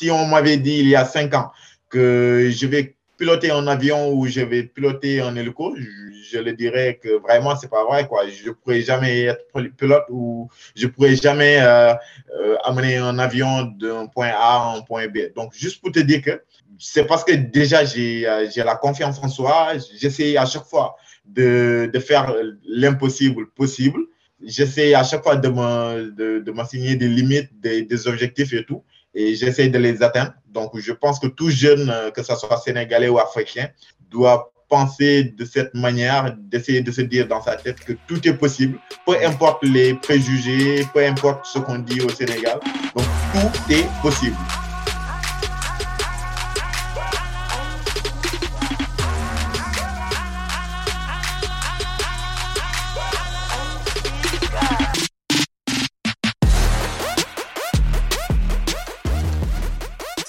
si on m'avait dit il y a cinq ans que je vais piloter un avion ou je vais piloter un hélico, je, le dirais que vraiment, c'est pas vrai. Quoi. Je pourrais jamais être pilote ou je pourrais jamais euh, euh, amener un avion d'un point A à un point B. Donc, juste pour te dire que c'est parce que déjà, j'ai la confiance en soi. J'essaie à chaque fois de, faire l'impossible possible. J'essaie à chaque fois de de, des limites, des, objectifs et tout. Et j'essaie de les atteindre. Donc, je pense que tout jeune, que ce soit sénégalais ou africain, doit penser de cette manière, d'essayer de se dire dans sa tête que tout est possible, peu importe les préjugés, peu importe ce qu'on dit au Sénégal. Donc, tout est possible.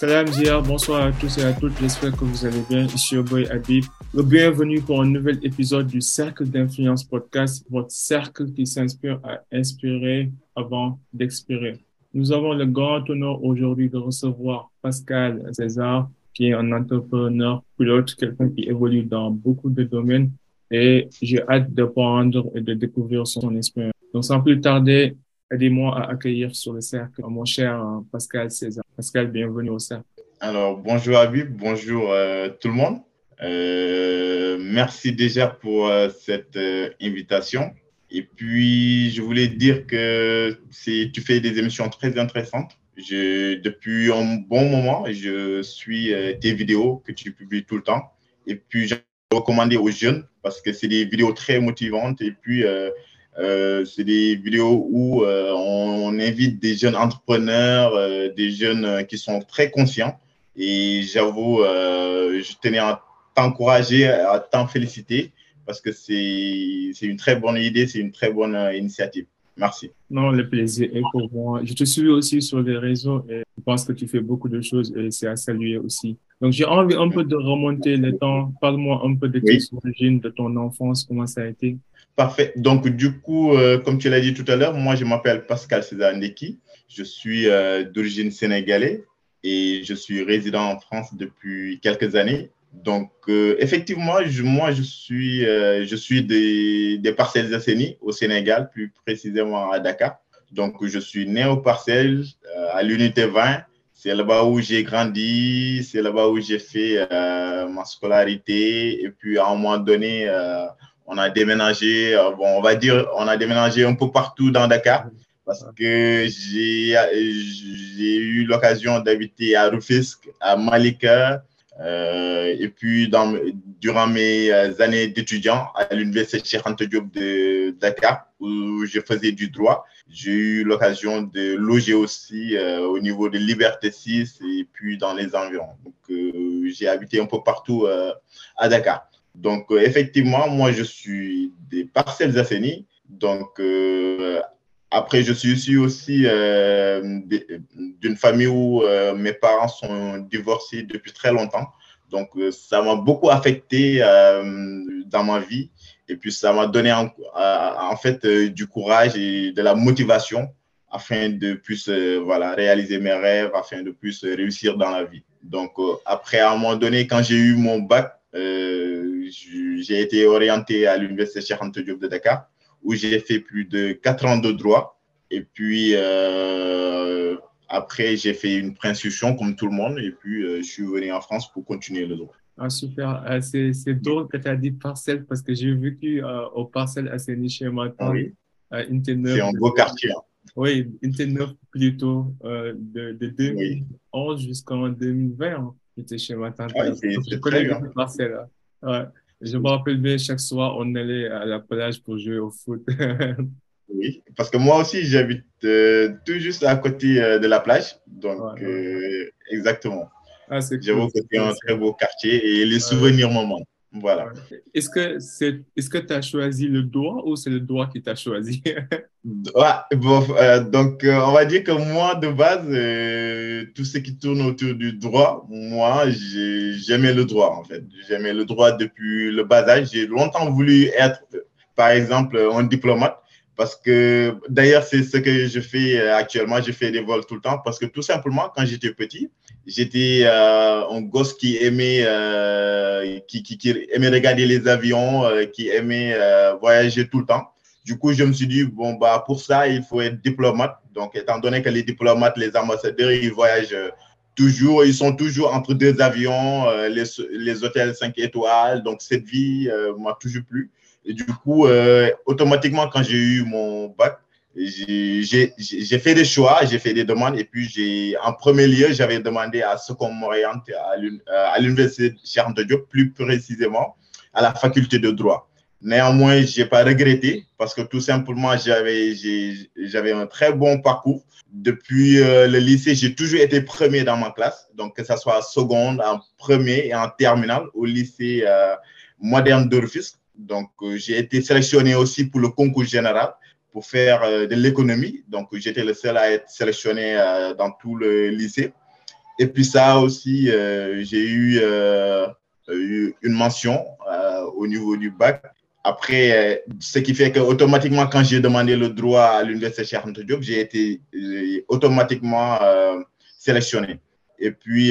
Salam Zia, bonsoir à tous et à toutes, j'espère que vous allez bien. Ici au boy Habib. Bienvenue pour un nouvel épisode du Cercle d'influence podcast, votre cercle qui s'inspire à inspirer avant d'expirer. Nous avons le grand honneur aujourd'hui de recevoir Pascal César, qui est un entrepreneur pilote, quelqu'un qui évolue dans beaucoup de domaines et j'ai hâte de prendre et de découvrir son expérience. Donc sans plus tarder, aidez-moi à accueillir sur le cercle mon cher Pascal César. Pascal, bienvenue au cercle. Alors, bonjour Habib, bonjour euh, tout le monde. Euh, merci déjà pour euh, cette invitation. Et puis, je voulais dire que tu fais des émissions très intéressantes. Depuis un bon moment, je suis tes vidéos que tu publies tout le temps. Et puis, je recommander aux jeunes parce que c'est des vidéos très motivantes. Et puis, euh, c'est des vidéos où euh, on, invite des jeunes entrepreneurs, euh, des jeunes qui sont très conscients. Et j'avoue, je tenais à t'encourager, à t'en féliciter parce que c'est une très bonne idée, c'est une très bonne initiative. Merci. Non, le plaisir est pour moi. Je te suis aussi sur les réseaux et je pense que tu fais beaucoup de choses et c'est à saluer aussi. Donc, j'ai envie un peu de remonter le temps. Parle-moi un peu de tes origines, de ton enfance, comment ça a été? Parfait. Donc, du coup, euh, comme tu l'as dit tout à l'heure, moi, je m'appelle Pascal César Ndeki. Je suis euh, d'origine sénégalaise et je suis résident en France depuis quelques années. Donc, euh, effectivement, moi, je suis, je suis des, des parcelles Asseni au Sénégal, plus précisément à Dakar. Donc, je suis né aux parcelles à l'unité 20. C'est là-bas où j'ai grandi, c'est là-bas où j'ai fait ma scolarité. Et puis, à un moment donné, on a déménagé, euh, bon, on va dire, on a déménagé un peu partout dans Dakar parce que j'ai eu l'occasion d'habiter à Rufisque, à Malika, euh, et puis dans, durant mes euh, années d'étudiant à l'université Cheikh Diop de Dakar, où je faisais du droit, j'ai eu l'occasion de loger aussi au niveau de Liberté 6 et puis dans les environs. Donc, j'ai habité un peu partout à Dakar. Donc, euh, effectivement, moi, je suis des parcelles assainis. Donc, euh, après, je suis aussi euh, d'une famille où mes parents sont divorcés depuis très longtemps. Donc, ça m'a beaucoup affecté dans ma vie. Et puis, ça m'a donné en, en fait du courage et de la motivation afin de plus voilà, réaliser mes rêves, afin de plus réussir dans la vie. Donc, après, à un moment donné, quand j'ai eu mon bac, j'ai été orienté à l'université Cheikh Diop de Dakar, où j'ai fait plus de quatre ans de droit. Et puis, euh, après, j'ai fait une préinscription comme tout le monde. Et puis, euh, je suis venu en France pour continuer le droit. Ah, super. Euh, c'est drôle que tu as dit parcelle parce que j'ai vécu au parcelle à chez moi. Oui. C'est un beau quartier. Hein. Oui, Intel 9 plutôt, de, de 2011 jusqu'en 2020. J'étais chez ma tante. je connais bien. Parcelle. Ouais. Je me rappelle bien, chaque soir, on allait à la plage pour jouer au foot. oui, parce que moi aussi, j'habite euh, tout juste à côté euh, de la plage. Donc, euh, exactement. Ah, J'avoue que c'est un très beau quartier et les souvenirs m'en voilà. Est-ce que c'est, est-ce que tu as choisi le droit ou c'est le droit qui t'a choisi? bon, euh, donc, euh, on va dire que moi, de base, euh, tout ce qui tourne autour du droit, moi, j'aimais le droit, en fait. J'aimais le droit depuis le bas âge. J'ai longtemps voulu être, par exemple, un diplomate Parce que d'ailleurs, c'est ce que je fais actuellement. Je fais des vols tout le temps parce que tout simplement, quand j'étais petit, j'étais euh, un gosse qui aimait, euh, qui, qui, qui, aimait regarder les avions, euh, qui aimait euh, voyager tout le temps. Du coup, je me suis dit, bon, bah, pour ça, il faut être diplomate. Donc, étant donné que les diplomates, les ambassadeurs, ils voyagent toujours, ils sont toujours entre deux avions, euh, les, les, hôtels 5 étoiles. Donc, cette vie euh, m'a toujours plu. Et du coup, automatiquement, quand j'ai eu mon bac, j'ai fait des choix, j'ai fait des demandes. Et puis, j'ai en premier lieu, j'avais demandé à ce qu'on m'oriente à l'université Charles de Diop, plus précisément à la faculté de droit. Néanmoins, je n'ai pas regretté parce que tout simplement, j'avais un très bon parcours. Depuis euh, le lycée, j'ai toujours été premier dans ma classe. Donc, que ce soit en seconde, en premier et en terminale au lycée euh, moderne d'Orfus. Donc, euh, j'ai été sélectionné aussi pour le concours général pour faire euh, de l'économie. Donc, j'étais le seul à être sélectionné euh, dans tout le lycée. Et puis ça aussi, j'ai eu, une mention au niveau du bac. Après, ce qui fait qu'automatiquement, quand j'ai demandé le droit à l'Université Cheikh Diop, j'ai été automatiquement sélectionné. Et puis,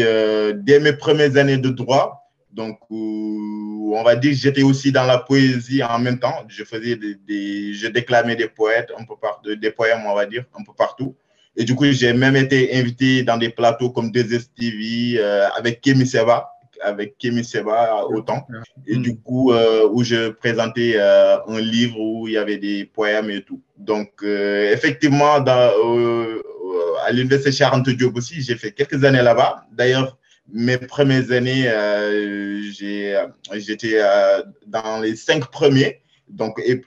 dès mes premières années de droit, donc, on va dire que j'étais aussi dans la poésie en même temps. Je faisais des, des, je déclamais des poètes un peu partout, des poèmes, on va dire, un peu partout. Et du coup, j'ai même été invité dans des plateaux comme des TV euh, avec Kémy Seba, avec Kémy Seba autant. Et du coup, euh, où je présentais euh, un livre où il y avait des poèmes et tout. Donc, euh, effectivement, dans, à l'université Charente Diop aussi, j'ai fait quelques années là-bas. D'ailleurs, mes premières années, euh, j'étais euh, dans les cinq premiers. Donc, et,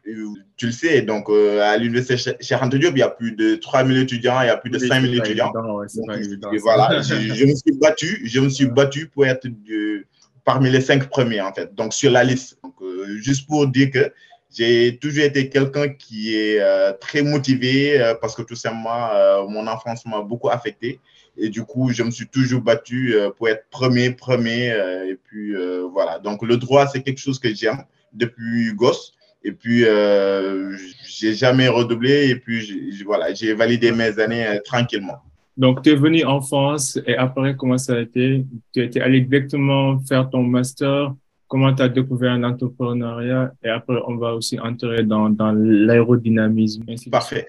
tu le sais, donc euh, à l'université Cheikh Diop, il y a plus de 3000 étudiants, il y a plus de oui, 5000 étudiants. Ouais, donc, évident, et voilà, je, je, me suis battu, je me suis battu pour être de, parmi les cinq premiers en fait, donc sur la liste. Donc, euh, juste pour dire que j'ai toujours été quelqu'un qui est euh, très motivé euh, parce que tout simplement, euh, mon enfance m'a beaucoup affecté. Et du coup, je me suis toujours battu pour être premier, premier. et puis, voilà. Donc, le droit, c'est quelque chose que j'aime depuis gosse. Et puis, euh, j'ai jamais redoublé. Et puis, voilà, j'ai validé mes années tranquillement. Donc, tu es venu en France et après, comment ça a été? Tu étais allé directement faire ton master comment tu as découvert l'entrepreneuriat? Et après on va aussi entrer dans, dans l'aérodynamisme. Parfait.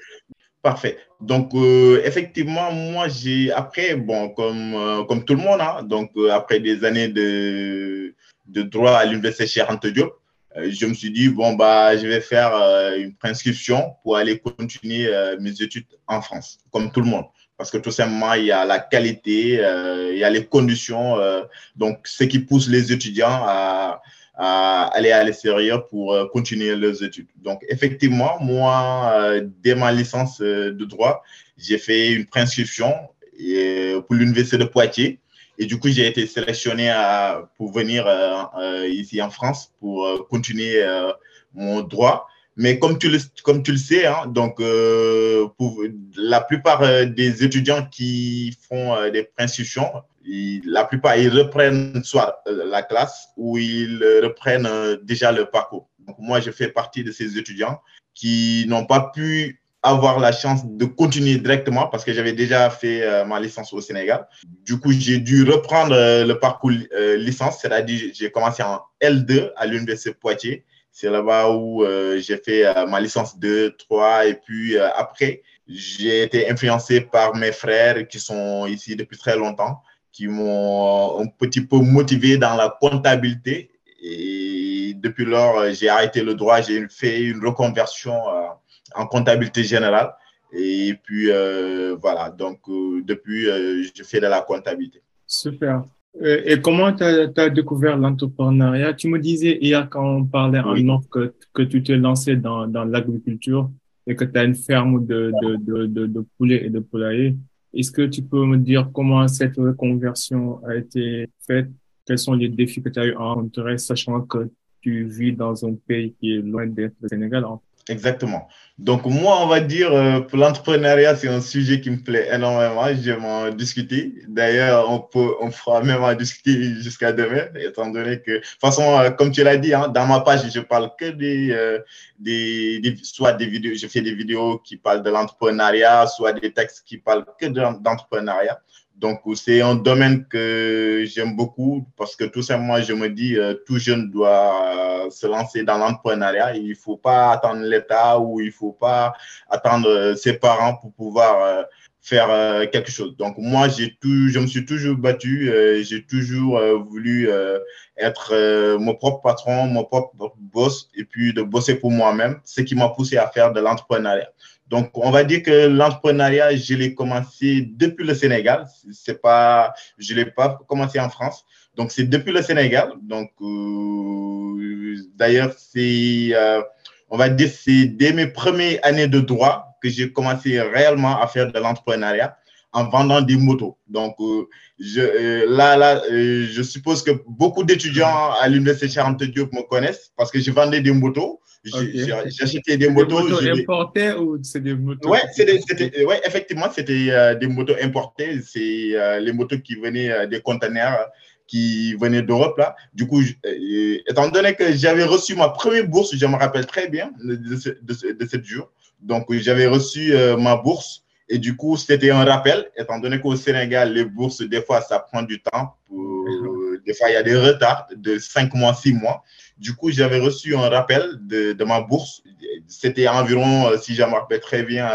Parfait. Donc, euh, effectivement, moi, j'ai, après, bon, comme, euh, comme tout le monde, hein, donc, euh, après des années de, de droit à l'Université Cheikh Diop, je me suis dit, bon, bah, je vais faire une prescription pour aller continuer mes études en France, comme tout le monde parce que tout simplement, il y a la qualité, il y a les conditions, donc ce qui pousse les étudiants à aller à l'extérieur pour euh, continuer leurs études. Donc, effectivement, moi, euh, dès ma licence euh, de droit, j'ai fait une préinscription pour l'Université de Poitiers. Et du coup, j'ai été sélectionné à, pour venir ici en France pour continuer mon droit. Mais comme tu le, sais, hein, donc, la plupart des étudiants qui font des préinscriptions, la plupart, ils reprennent soit euh, la classe ou ils reprennent euh, déjà le parcours. Moi, je fais partie de ces étudiants qui n'ont pas pu avoir la chance de continuer directement parce que j'avais déjà fait euh, ma licence au Sénégal. Du coup, j'ai dû reprendre le parcours licence, c'est-à-dire j'ai commencé en L2 à l'Université Poitiers c'est là-bas où j'ai fait ma licence 2, 3 et puis après, j'ai été influencé par mes frères qui sont ici depuis très longtemps, qui m'ont un petit peu motivé dans la comptabilité. Et depuis lors, j'ai arrêté le droit, j'ai fait une reconversion en comptabilité générale. Et puis voilà, donc depuis, je fais de la comptabilité. Super. Et comment tu as, as, découvert l'entrepreneuriat? Tu me disais hier quand on parlait oui. en off que, que tu t'es lancé dans, dans l'agriculture et que tu as une ferme de, de, de, de, de poulets et de poulaillers. Est-ce que tu peux me dire comment cette reconversion a été faite? Quels sont les défis que tu as eu à rencontrer, sachant que tu vis dans un pays qui est loin d'être le Sénégal Exactement. Donc, moi, on va dire, euh, pour l'entrepreneuriat, c'est un sujet qui me plaît énormément. J'aime en discuter. D'ailleurs, on, peut, on fera même en discuter jusqu'à demain, étant donné que, de toute façon, euh, comme tu l'as dit, hein, dans ma page, je parle que des, euh, des, des, soit des vidéos, je fais des vidéos qui parlent de l'entrepreneuriat, soit des textes qui parlent que d'entrepreneuriat. Donc, c'est un domaine que j'aime beaucoup parce que tout simplement, je me dis, euh, tout jeune doit se lancer dans l'entrepreneuriat. Il ne faut pas attendre l'État ou il ne faut pas attendre euh, ses parents pour pouvoir euh, faire quelque chose. Donc, moi, j'ai tout, je me suis toujours battu, j'ai toujours voulu être mon propre patron, mon propre boss et puis de bosser pour moi-même, ce qui m'a poussé à faire de l'entrepreneuriat. Donc, on va dire que l'entrepreneuriat, je l'ai commencé depuis le Sénégal. C'est pas, je l'ai pas commencé en France. Donc, c'est depuis le Sénégal. Donc, euh, d'ailleurs, c'est, euh, on va dire, c'est dès mes premières années de droit que j'ai commencé réellement à faire de l'entrepreneuriat en vendant des motos. Donc, euh, je, là, là, je suppose que beaucoup d'étudiants à l'Université Charente Diop me connaissent parce que je vendais des motos. J'ai acheté des motos. Des motos importées ou c'est des motos Oui, ouais, effectivement, c'était euh, des motos importées. C'est euh, les motos qui venaient euh, des conteneurs qui venaient d'Europe. là. Du coup, étant donné que j'avais reçu ma première bourse, je me rappelle très bien de, de, de, cette jour. Donc, j'avais reçu ma bourse. Et du coup, c'était un rappel, étant donné qu'au Sénégal, les bourses, des fois, ça prend du temps. Pour, des fois, il y a des retards de 5 mois, 6 mois. Du coup, j'avais reçu un rappel de, ma bourse. C'était environ, euh, si je me rappelle très bien,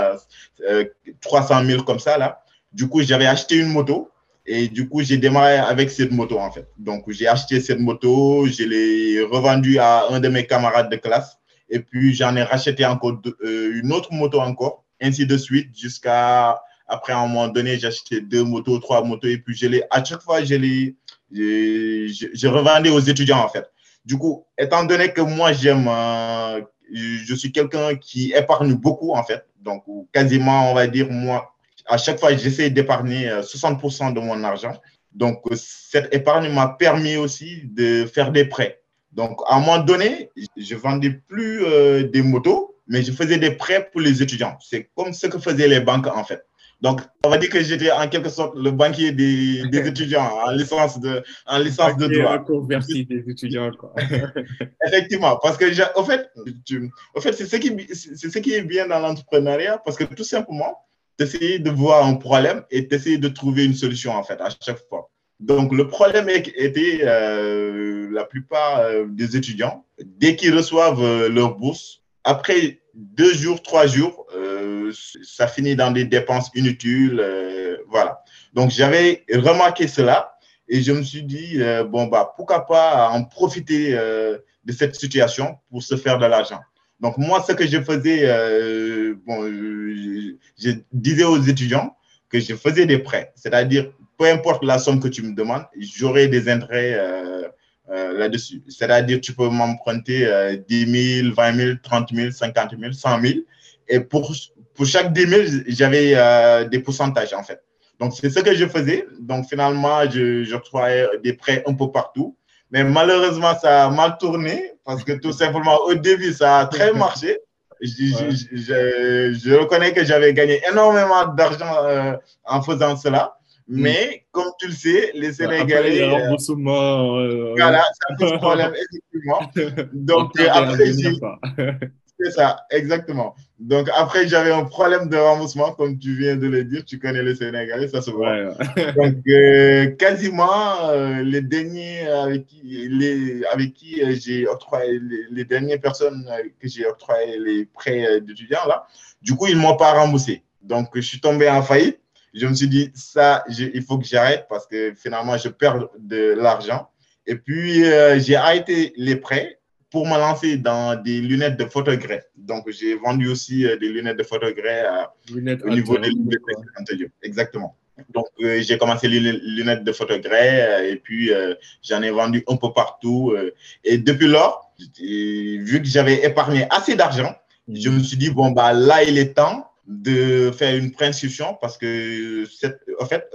300 euh, 000 comme ça. Là. Du coup, j'avais acheté une moto. Et du coup, j'ai démarré avec cette moto, en fait. Donc, j'ai acheté cette moto, je l'ai revendue à un de mes camarades de classe. Et puis, j'en ai racheté encore euh, une autre moto encore, ainsi de suite, jusqu'à, après, à un moment donné, j'ai acheté deux motos, trois motos. Et puis, je à chaque fois, je les, revendais aux étudiants, en fait. Du coup, étant donné que moi, j'aime, euh, je suis quelqu'un qui épargne beaucoup, en fait. Donc, quasiment, on va dire, moi, à chaque fois, j'essaie d'épargner 60% euh, de mon argent. Donc, cette épargne m'a permis aussi de faire des prêts. Donc, à un moment donné, je ne vendais plus euh, des motos, mais je faisais des prêts pour les étudiants. C'est comme ce que faisaient les banques, en fait. Donc, on va dire que j'étais en quelque sorte le banquier des, des étudiants en licence de, en licence de droit. converti des étudiants, quoi. Effectivement, parce que, au fait, tu, au fait c'est ce, qui, c'est ce qui est bien dans l'entrepreneuriat, parce que tout simplement, d'essayer de voir un problème et d'essayer de trouver une solution, en fait, à chaque fois. Donc, le problème était euh, la plupart euh, des étudiants, dès qu'ils reçoivent euh, leur bourse, après deux jours, trois jours, ça finit dans des dépenses inutiles. Euh, voilà. Donc, j'avais remarqué cela et je me suis dit, euh, bon, bah, pourquoi pas en profiter euh, de cette situation pour se faire de l'argent. Donc, moi, ce que je faisais, bon, je, disais aux étudiants que je faisais des prêts, c'est-à-dire, peu importe la somme que tu me demandes, j'aurai des intérêts là-dessus. C'est-à-dire, tu peux m'emprunter 10 000, 20 000, 30 000, 50 000, 100 000. Et pour, pour chaque 10 000, j'avais euh, des pourcentages en fait. Donc, c'est ce que je faisais. Donc, finalement, je, je trouvais des prêts un peu partout. Mais malheureusement, ça a mal tourné parce que tout simplement, au début, ça a très marché. Je, je, je, reconnais que j'avais gagné énormément d'argent euh, en faisant cela. Mm. Mais comme tu le sais, les Sénégalais. Après, remboursement, euh, voilà, ça pose problème, effectivement. Donc, après, c'est ça, exactement. Donc, après, j'avais un problème de remboursement, comme tu viens de le dire. Tu connais les Sénégalais, ça se voit. Donc, euh, quasiment euh, les derniers avec qui, les, avec qui euh, j'ai octroyé, les, dernières personnes que j'ai octroyé les prêts d'étudiants, là, du coup, ils ne m'ont pas remboursé. Donc, je suis tombé en faillite. Je me suis dit, ça, il faut que j'arrête parce que finalement, je perds de l'argent. Et puis, j'ai arrêté les prêts pour me lancer dans des lunettes de photogré. Donc, j'ai vendu aussi euh, des lunettes de photogré euh, au niveau des lunettes de Exactement. Donc, euh, j'ai commencé les lunettes de photogré et puis j'en ai vendu un peu partout. et depuis lors, vu que j'avais épargné assez d'argent, je me suis dit, bon, bah, là, il est temps de faire une préinscription parce que, en fait,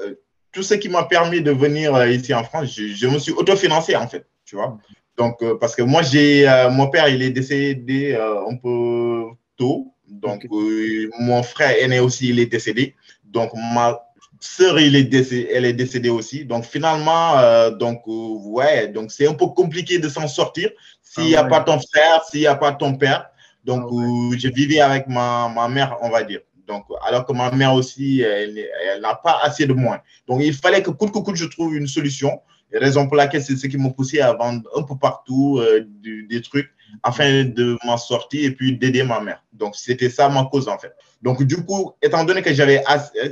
tout ce qui m'a permis de venir ici en France, je, je me suis autofinancé, en fait, tu vois. Donc, euh, parce que moi, j'ai, euh, mon père, il est décédé, euh, on peut tôt. Donc, mon frère aîné aussi, il est décédé. Donc, ma sœur, il est décédé, elle est décédée aussi. Donc, finalement, donc, ouais, donc c'est un peu compliqué de s'en sortir s'il n'y a ah pas ton frère, s'il n'y a pas ton père. Donc, ah je vivais avec ma, ma mère, on va dire. Donc, alors que ma mère aussi, elle, n'a pas assez de moins. Donc, il fallait que coûte que coûte, je trouve une solution. Raison pour laquelle c'est ce qui m'a poussé à vendre un peu partout euh, des trucs afin de m'en sortir et puis d'aider ma mère. Donc, c'était ça ma cause en fait. Donc, du coup, étant donné que j'avais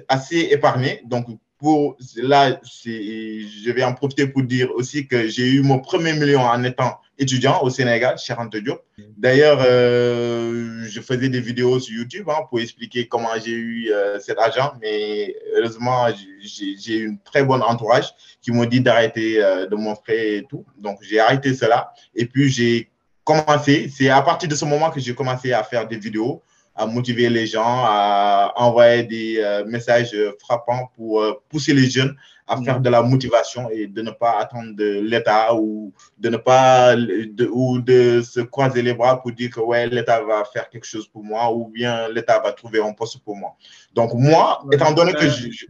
assez, épargné, donc pour là, je vais en profiter pour dire aussi que j'ai eu mon premier million en étant étudiant au Sénégal, chez Diop. D'ailleurs, euh, je faisais des vidéos sur YouTube hein, pour expliquer comment j'ai eu euh, cet argent, mais heureusement, j'ai une très bonne entourage qui m'ont dit d'arrêter euh, de montrer et tout. Donc, j'ai arrêté cela. Et puis, j'ai commencé, c'est à partir de ce moment que j'ai commencé à faire des vidéos, à motiver les gens, à envoyer des messages frappants pour pousser les jeunes à faire de la motivation et de ne pas attendre de l'État ou de ne pas de, ou de se croiser les bras pour dire que ouais l'État va faire quelque chose pour moi ou bien l'État va trouver un poste pour moi. Donc moi, étant donné que je,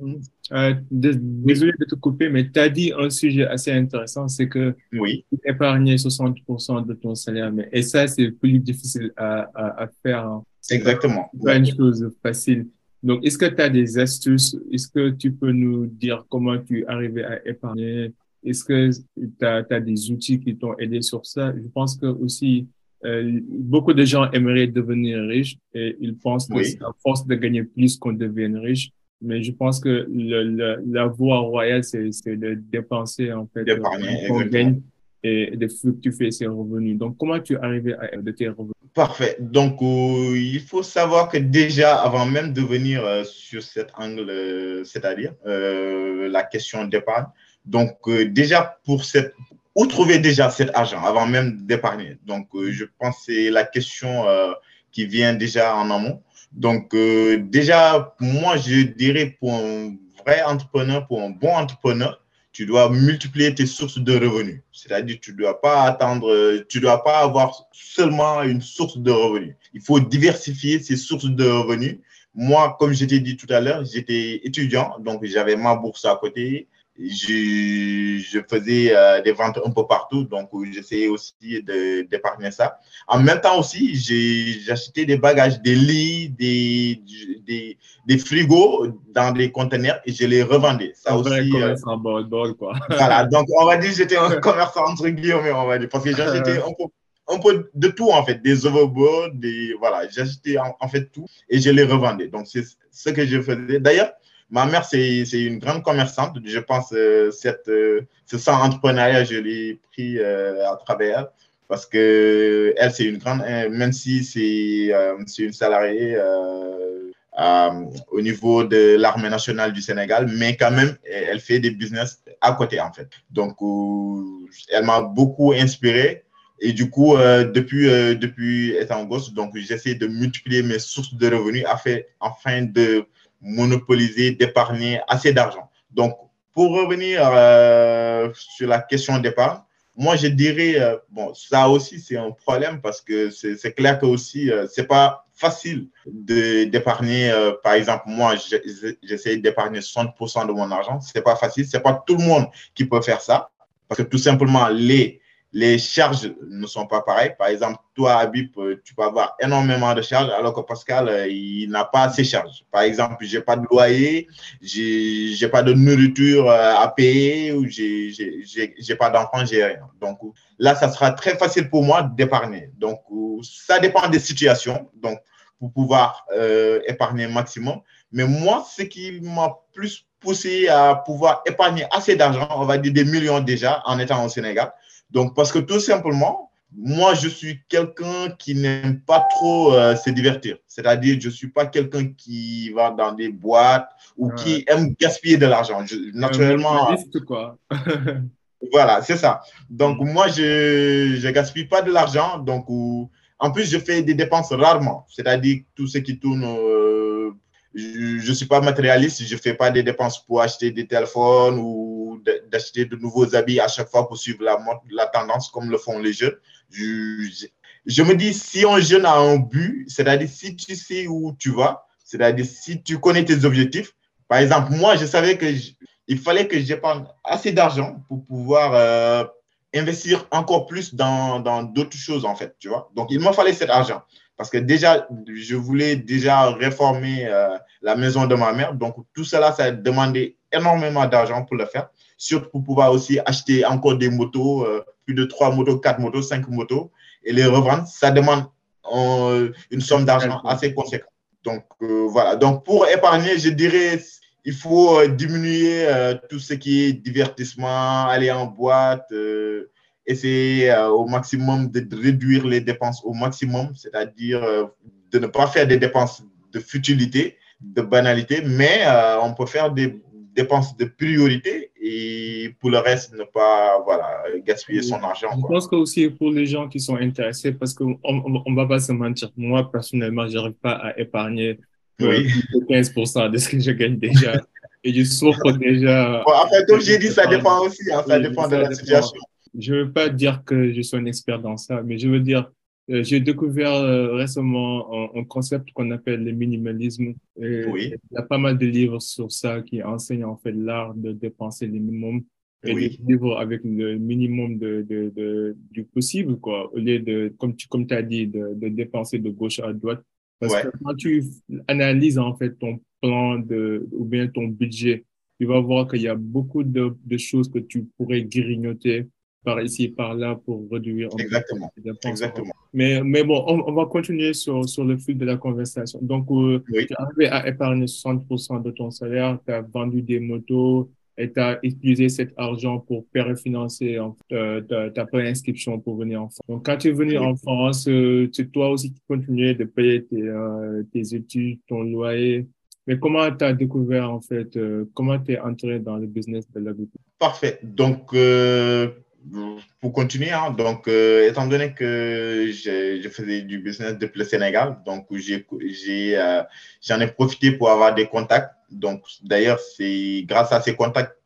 euh, désolé de te couper, mais tu as dit un sujet assez intéressant, c'est que oui. épargner 60% de ton salaire, mais et ça c'est plus difficile à, à, à faire. Hein. Exactement. Pas une chose facile. Donc, est-ce que tu as des astuces? Est-ce que tu peux nous dire comment tu es arrivé à épargner? Est-ce que tu as, des outils qui t'ont aidé sur ça? Je pense que aussi, euh, beaucoup de gens aimeraient devenir riches et ils pensent que c'est à force de gagner plus qu'on devient riche. Mais je pense que le, la voie royale, c'est de dépenser en fait, qu'on gagne et de fluctuer ses revenus. Donc, comment tu es arrivé à de tes revenus? Parfait. Donc, euh, il faut savoir que déjà, avant même de venir euh, sur cet angle, euh, c'est-à-dire la question d'épargne, donc déjà pour cette, où trouver déjà cet argent avant même d'épargner? Donc, je pense que c'est la question qui vient déjà en amont. Donc, déjà, moi, je dirais pour un vrai entrepreneur, pour un bon entrepreneur, tu dois multiplier tes sources de revenus. C'est-à-dire, tu ne dois pas attendre, tu dois pas avoir seulement une source de revenus. Il faut diversifier ces sources de revenus. Moi, comme je t'ai dit tout à l'heure, j'étais étudiant, donc j'avais ma bourse à côté je, je faisais euh, des ventes un peu partout, donc j'essayais aussi d'épargner ça. En même temps aussi, acheté des bagages, des lits, des, des, des, frigos dans des conteneurs et je les revendais. Ça un aussi. Vrai commerçant bol, bol, quoi. voilà, donc on va dire que j'étais un commerçant entre guillemets, on va dire, parce que j'achetais un peu un peu de tout en fait, des overboards, des voilà, j'achetais en, en, fait tout et je les revendais. Donc c'est ce que je faisais. D'ailleurs, Ma mère, c'est une grande commerçante. Je pense euh, cette, euh, ce sang entrepreneuriat, je l'ai pris euh, à travers elle parce que elle, c'est une grande, même si c'est une salariée au niveau de l'armée nationale du Sénégal, mais quand même, elle fait des business à côté, en fait. Donc, elle m'a beaucoup inspiré. Et du coup, depuis, depuis étant gosse, j'essaie de multiplier mes sources de revenus afin, afin de monopoliser, d'épargner assez d'argent. Donc, pour revenir euh, sur la question d'épargne, moi, je dirais, euh, bon, ça aussi, c'est un problème parce que c'est clair que aussi, euh, c'est pas facile d'épargner. par exemple, moi, j'essaie d'épargner 60% de mon argent. C'est pas facile. C'est pas tout le monde qui peut faire ça parce que tout simplement, les les charges ne sont pas pareilles. Par exemple, toi, Habib, euh, tu peux avoir énormément de charges, alors que Pascal, euh, il n'a pas ces charges. Par exemple, je n'ai pas de loyer, je n'ai pas de nourriture euh, à payer, ou je n'ai pas d'enfant, j'ai rien. Donc là, ça sera très facile pour moi d'épargner. Donc, ça dépend des situations, donc pour pouvoir épargner maximum. Mais moi, ce qui m'a plus poussé à pouvoir épargner assez d'argent, on va dire des millions déjà en étant au Sénégal, donc, parce que tout simplement, moi, je suis quelqu'un qui n'aime pas trop euh, se divertir. C'est-à-dire, je ne suis pas quelqu'un qui va dans des boîtes ou qui aime gaspiller de l'argent. Naturellement. quoi. voilà, c'est ça. Donc, moi, je ne gaspille pas de l'argent. Donc, en plus, je fais des dépenses rarement. C'est-à-dire, tout ce qui tourne euh, je ne suis pas matérialiste, je ne fais pas des dépenses pour acheter des téléphones ou d'acheter de nouveaux habits à chaque fois pour suivre la, la tendance comme le font les jeunes. je me dis, si un jeune a un but, c'est-à-dire si tu sais où tu vas, c'est-à-dire si tu connais tes objectifs, par exemple, moi, je savais que il fallait que j'épargne assez d'argent pour pouvoir euh, investir encore plus dans d'autres choses, en fait, tu vois. Donc, il me fallait cet argent. Parce que déjà, je voulais déjà réformer euh, la maison de ma mère. Donc, tout cela, ça a demandé énormément d'argent pour le faire. Surtout pour pouvoir aussi acheter encore des motos, euh, plus de trois motos, quatre motos, cinq motos, et les revendre. Ça demande une somme d'argent assez conséquente. Donc, voilà. Donc, pour épargner, je dirais il faut euh, diminuer euh, tout ce qui est divertissement, aller en boîte, euh, essayer au maximum de réduire les dépenses au maximum, c'est-à-dire de ne pas faire des dépenses de futilité, de banalité, mais on peut faire des dépenses de priorité et pour le reste, ne pas voilà, gaspiller son argent. Je pense que aussi pour les gens qui sont intéressés, parce qu'on ne va pas se mentir, moi personnellement, je n'arrive pas à épargner oui. 15% de ce que je gagne déjà. Et je souffre déjà. Bon, après, comme j'ai dit, ça dépend aussi. Hein, ça dépend de la situation. Je veux pas dire que je suis un expert dans ça, mais je veux dire, euh, j'ai découvert euh, récemment un, concept qu'on appelle le minimalisme. oui. Il y a pas mal de livres sur ça qui enseignent en fait l'art de dépenser le minimum et oui. vivre avec le minimum de, de, de, du possible, quoi. Au lieu de, comme tu comme as dit, de, de dépenser de gauche à droite, parce que quand tu analyses en fait ton plan de, ou bien ton budget, tu vas voir qu'il y a beaucoup de, de, choses que tu pourrais grignoter par ici par là pour réduire. Exactement. Exactement. Mais, mais bon, on, va continuer sur, sur le fil de la conversation. Donc, euh, tu es arrivé à épargner 60% de ton salaire, tu as vendu des motos, et tu as utilisé cet argent pour péréfinancer ta, ta préinscription pour venir en France. Donc, quand tu es venu en France, euh, c'est toi aussi qui continuais de payer tes, euh, tes études, ton loyer. Mais comment tu as découvert, en fait, euh, comment tu es entré dans le business de l'agriculture? Parfait. Donc, pour continuer, hein, donc, étant donné que je faisais du business depuis le Sénégal, donc j'en ai, profité pour avoir des contacts donc, d'ailleurs, c'est grâce à ces contacts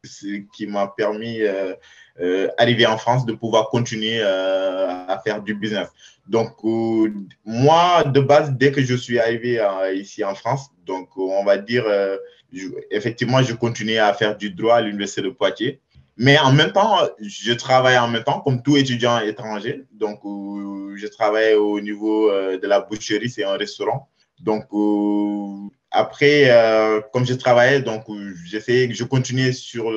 qui m'a permis, euh, euh, arriver en France, de pouvoir continuer euh, à faire du business. Donc, euh, moi, de base, dès que je suis arrivé ici en France, donc on va dire, effectivement, je continuais à faire du droit à l'Université de Poitiers. Mais en même temps, je travaille en même temps comme tout étudiant étranger. Donc, je travaille au niveau de la boucherie, c'est un restaurant. Donc, après, euh, comme je travaillais, donc j'essayais, je continuais sur,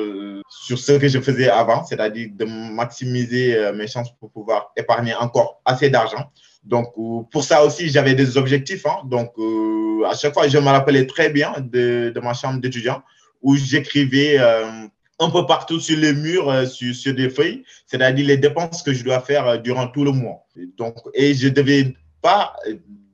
sur ce que je faisais avant, c'est-à-dire de maximiser euh, mes chances pour pouvoir épargner encore assez d'argent. Donc, euh, pour ça aussi, j'avais des objectifs. Hein. Donc, à chaque fois, je me rappelais très bien de, de ma chambre d'étudiant où j'écrivais un peu partout sur les murs, sur, sur des feuilles, c'est-à-dire les dépenses que je dois faire durant tout le mois. Donc, et je ne devais pas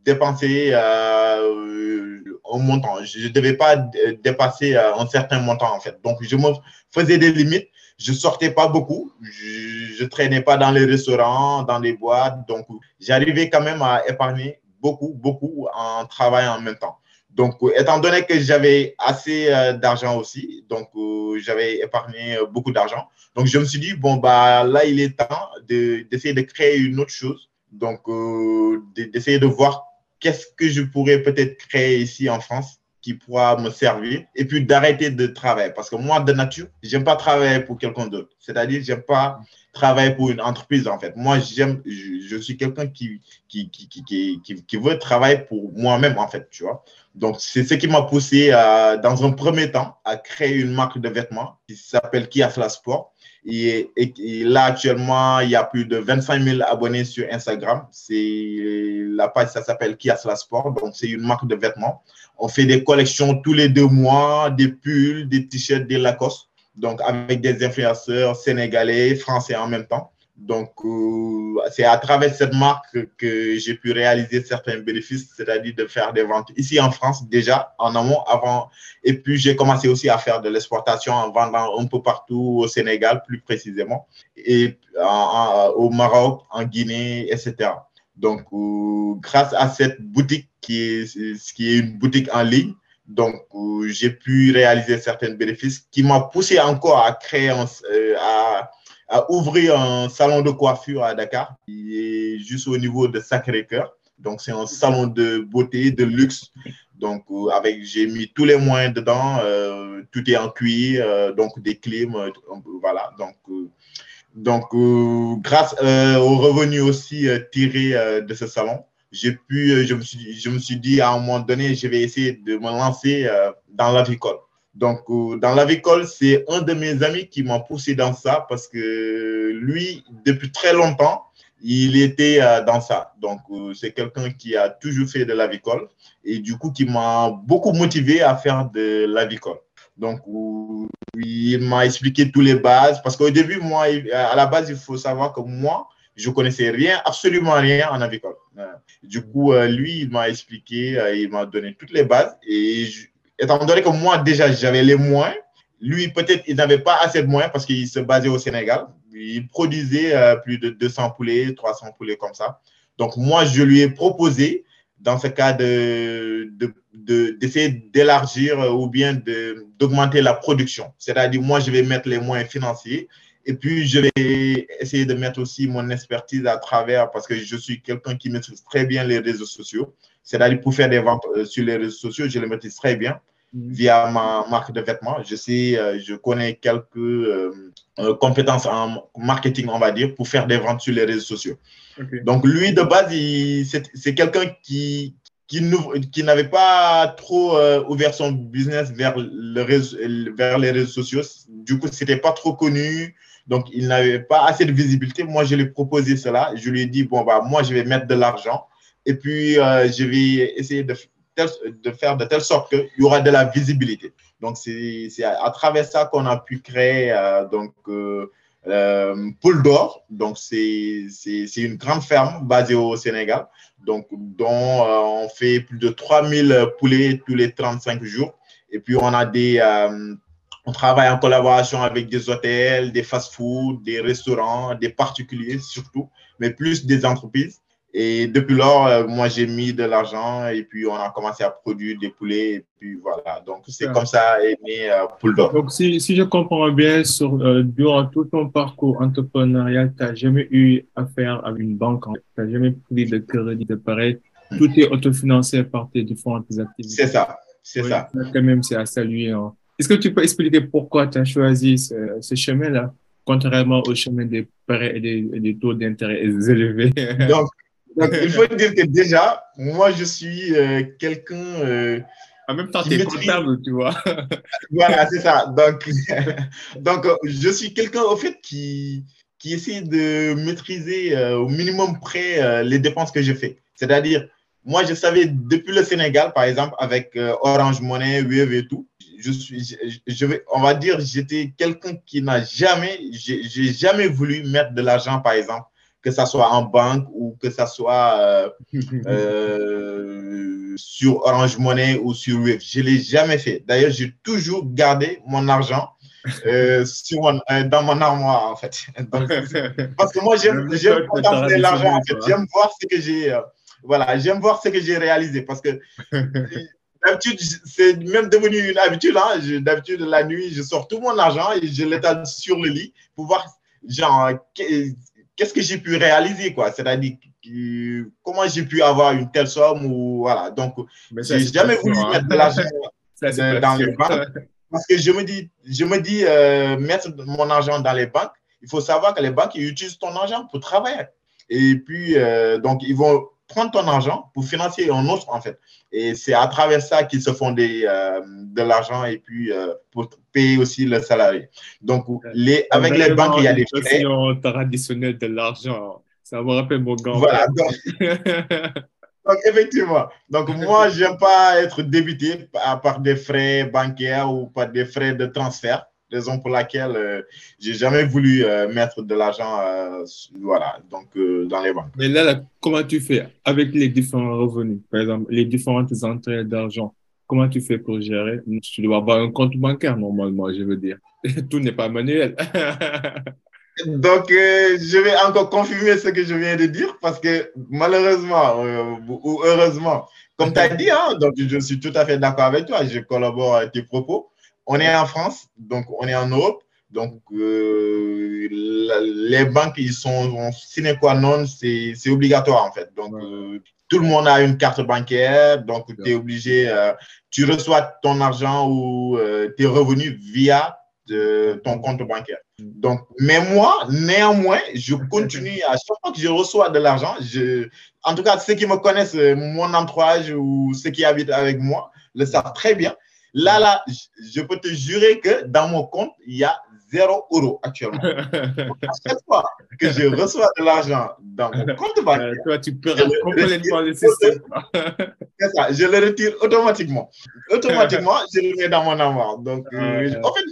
dépenser un montant. Je ne devais pas dépasser euh, un certain montant, en fait. Donc, je me faisais des limites. Je sortais pas beaucoup. Je ne traînais pas dans les restaurants, dans les boîtes. Donc, j'arrivais quand même à épargner beaucoup, beaucoup en travaillant en même temps. Donc, étant donné que j'avais assez euh, d'argent aussi, donc euh, j'avais épargné beaucoup d'argent. Donc, je me suis dit, bon, bah, là, il est temps d'essayer de, de, créer une autre chose. Donc, d'essayer de voir qu'est-ce que je pourrais peut-être créer ici en France qui pourra me servir et puis d'arrêter de travailler. Parce que moi, de nature, j'aime pas travailler pour quelqu'un d'autre. C'est-à-dire, j'aime pas travailler pour une entreprise, en fait. Moi, j'aime, je, suis quelqu'un qui qui, qui, qui, qui, veut travailler pour moi-même, en fait, tu vois. Donc, c'est ce qui m'a poussé, dans un premier temps, à créer une marque de vêtements qui s'appelle Kiasla Sport et, là, actuellement, il y a plus de 25 000 abonnés sur Instagram. C'est la page, ça s'appelle Kiasla Sport. Donc, c'est une marque de vêtements. On fait des collections tous les deux mois, des pulls, des t-shirts, des Lacoste. Donc, avec des influenceurs sénégalais, français en même temps. Donc, euh, c'est à travers cette marque que j'ai pu réaliser certains bénéfices, c'est-à-dire de faire des ventes ici en France déjà, en amont, avant. Et puis, j'ai commencé aussi à faire de l'exportation en vendant un peu partout au Sénégal, plus précisément, et au Maroc, en Guinée, etc. Donc, euh, grâce à cette boutique qui est, qui est une boutique en ligne, donc, euh, j'ai pu réaliser certains bénéfices qui m'ont poussé encore à créer, à a ouvert un salon de coiffure à Dakar, qui est juste au niveau de Sacré-Cœur. Donc, c'est un salon de beauté, de luxe. Donc, euh, avec, j'ai mis tous les moyens dedans. Euh, tout est en cuir, euh, donc des clims, voilà. Donc, donc grâce aux revenus aussi tirés de ce salon, j'ai pu, je me, suis, je me suis dit à un moment donné, je vais essayer de me lancer dans l'avicole. Donc, dans l'avicole, c'est un de mes amis qui m'a poussé dans ça parce que lui, depuis très longtemps, il était euh, dans ça. Donc, euh, c'est quelqu'un qui a toujours fait de l'avicole et du coup, qui m'a beaucoup motivé à faire de l'avicole. Donc, il m'a expliqué tous les bases parce qu'au début, moi, à la base, il faut savoir que moi, je connaissais rien, absolument rien en avicole. Du coup, euh, lui, il m'a expliqué, il m'a donné toutes les bases et étant donné que moi, déjà, j'avais les moyens, lui, peut-être, il n'avait pas assez de moyens parce qu'il se basait au Sénégal. Il produisait euh, plus de 200 poulets, 300 poulets comme ça. Donc, moi, je lui ai proposé, dans ce cas, d'essayer de, d'élargir euh, ou bien d'augmenter la production. C'est-à-dire, moi, je vais mettre les moyens financiers et puis, je vais essayer de mettre aussi mon expertise à travers, parce que je suis quelqu'un qui maîtrise très bien les réseaux sociaux. C'est-à-dire, pour faire des ventes euh, sur les réseaux sociaux, je les maîtrise très bien via ma marque de vêtements. Je sais, euh, je connais quelques euh, compétences en marketing, on va dire, pour faire des ventes sur les réseaux sociaux. Donc, lui, de base, c'est quelqu'un qui, qui, qui n'avait pas trop ouvert son business vers, le réseau, vers les réseaux sociaux. Du coup, c'était pas trop connu. Donc, il n'avait pas assez de visibilité. Moi, je lui ai proposé cela. Je lui ai dit, bon, bah, moi, je vais mettre de l'argent. Et puis, je vais essayer de faire de telle sorte qu'il y aura de la visibilité. Donc, c'est à, travers ça qu'on a pu créer euh, donc, euh, euh d'Or. Donc, c'est une grande ferme basée au Sénégal, donc, dont euh, on fait plus de 3000 poulets tous les 35 jours. Et puis, on a des. On travaille en collaboration avec des hôtels, des fast-foods, des restaurants, des particuliers surtout, mais plus des entreprises. Et depuis lors, euh, moi, j'ai mis de l'argent et puis on a commencé à produire des poulets. Et puis voilà, donc c'est comme ça est né euh, Poule d'Or. Donc, si, si, je comprends bien, sur, euh, durant tout ton parcours entrepreneurial, tu n'as jamais eu affaire à une banque, tu n'as jamais pris de crédit de pareil. Tout est autofinancé par tes différentes activités. C'est ça, c'est ça. Quand même, c'est à saluer. Hein. Est-ce que tu peux expliquer pourquoi tu as choisi ce, ce chemin-là, contrairement au chemin des taux d'intérêt élevés? Donc, donc, il faut dire que déjà, moi, je suis euh, quelqu'un. Euh, en même temps, tu es comptable, tu vois. voilà, c'est ça. Donc, donc, je suis quelqu'un, au fait, qui, qui essaie de maîtriser euh, au minimum près les dépenses que je fais. C'est-à-dire, moi, je savais depuis le Sénégal, par exemple, avec Orange Money, Wave et tout, je suis, je vais, on va dire, j'étais quelqu'un qui n'a jamais, j'ai jamais voulu mettre de l'argent, par exemple, que ça soit en banque ou que ça soit euh, euh, sur Orange Money ou sur Wave. Je ne l'ai jamais fait. D'ailleurs, j'ai toujours gardé mon argent euh, sur dans mon armoire, en fait. parce que moi, j'aime contempler l'argent, en fait. J'aime voir ce que j'ai voilà, j'aime voir ce que j'ai réalisé parce que d'habitude, c'est même devenu une habitude. Hein. D'habitude, la nuit, je sors tout mon argent et je l'étale sur le lit pour voir genre, qu'est-ce que j'ai pu réaliser, quoi. C'est-à-dire comment j'ai pu avoir une telle somme ou voilà. Donc, j'ai jamais voulu hein. mettre de l'argent dans les banques parce que je me dis, je me dis euh, mettre mon argent dans les banques. Il faut savoir que les banques ils utilisent ton argent pour travailler. Et puis, euh, donc, ils vont prendre ton argent pour financer un autre, en fait. Et c'est à travers ça qu'ils se font des, euh, de l'argent et puis euh, pour payer aussi le salarié. Donc, les, avec les banques, il y a des frais. traditionnelle de l'argent. Ça me rappelle mon gant. Voilà. Donc, effectivement. Donc, moi, je n'aime pas être débité par des frais bancaires ou par des frais de transfert raison pour laquelle euh, j'ai jamais voulu euh, mettre de l'argent euh, voilà, donc, dans les banques. Mais là, comment tu fais avec les différents revenus, par exemple, les différentes entrées d'argent Comment tu fais pour gérer? Tu dois avoir un compte bancaire normalement, je veux dire. Tout n'est pas manuel. Donc, je vais encore confirmer ce que je viens de dire parce que malheureusement ou heureusement, comme tu as dit, hein, donc je suis tout à fait d'accord avec toi, je collabore à tes propos on est en France, donc on est en Europe. Donc, euh, les banques, ils sont sine qua non, c'est obligatoire en fait. Donc, euh, tout le monde a une carte bancaire, donc tu es obligé, euh, tu reçois ton argent ou tes revenus via de ton compte bancaire. Mm. Donc, mais moi, néanmoins, je continue à chaque fois que je reçois de l'argent, je, en tout cas, ceux qui me connaissent, mon entourage ou ceux qui habitent avec moi le savent très bien. Là, là, je peux te jurer que dans mon compte, il y a 0 euros actuellement. à chaque fois que je reçois de l'argent dans mon compte bancaire, euh, toi, tu peux complètement le système. C'est ça, je le retire automatiquement. Automatiquement, je le mets dans mon armoire. Donc, euh, en fait,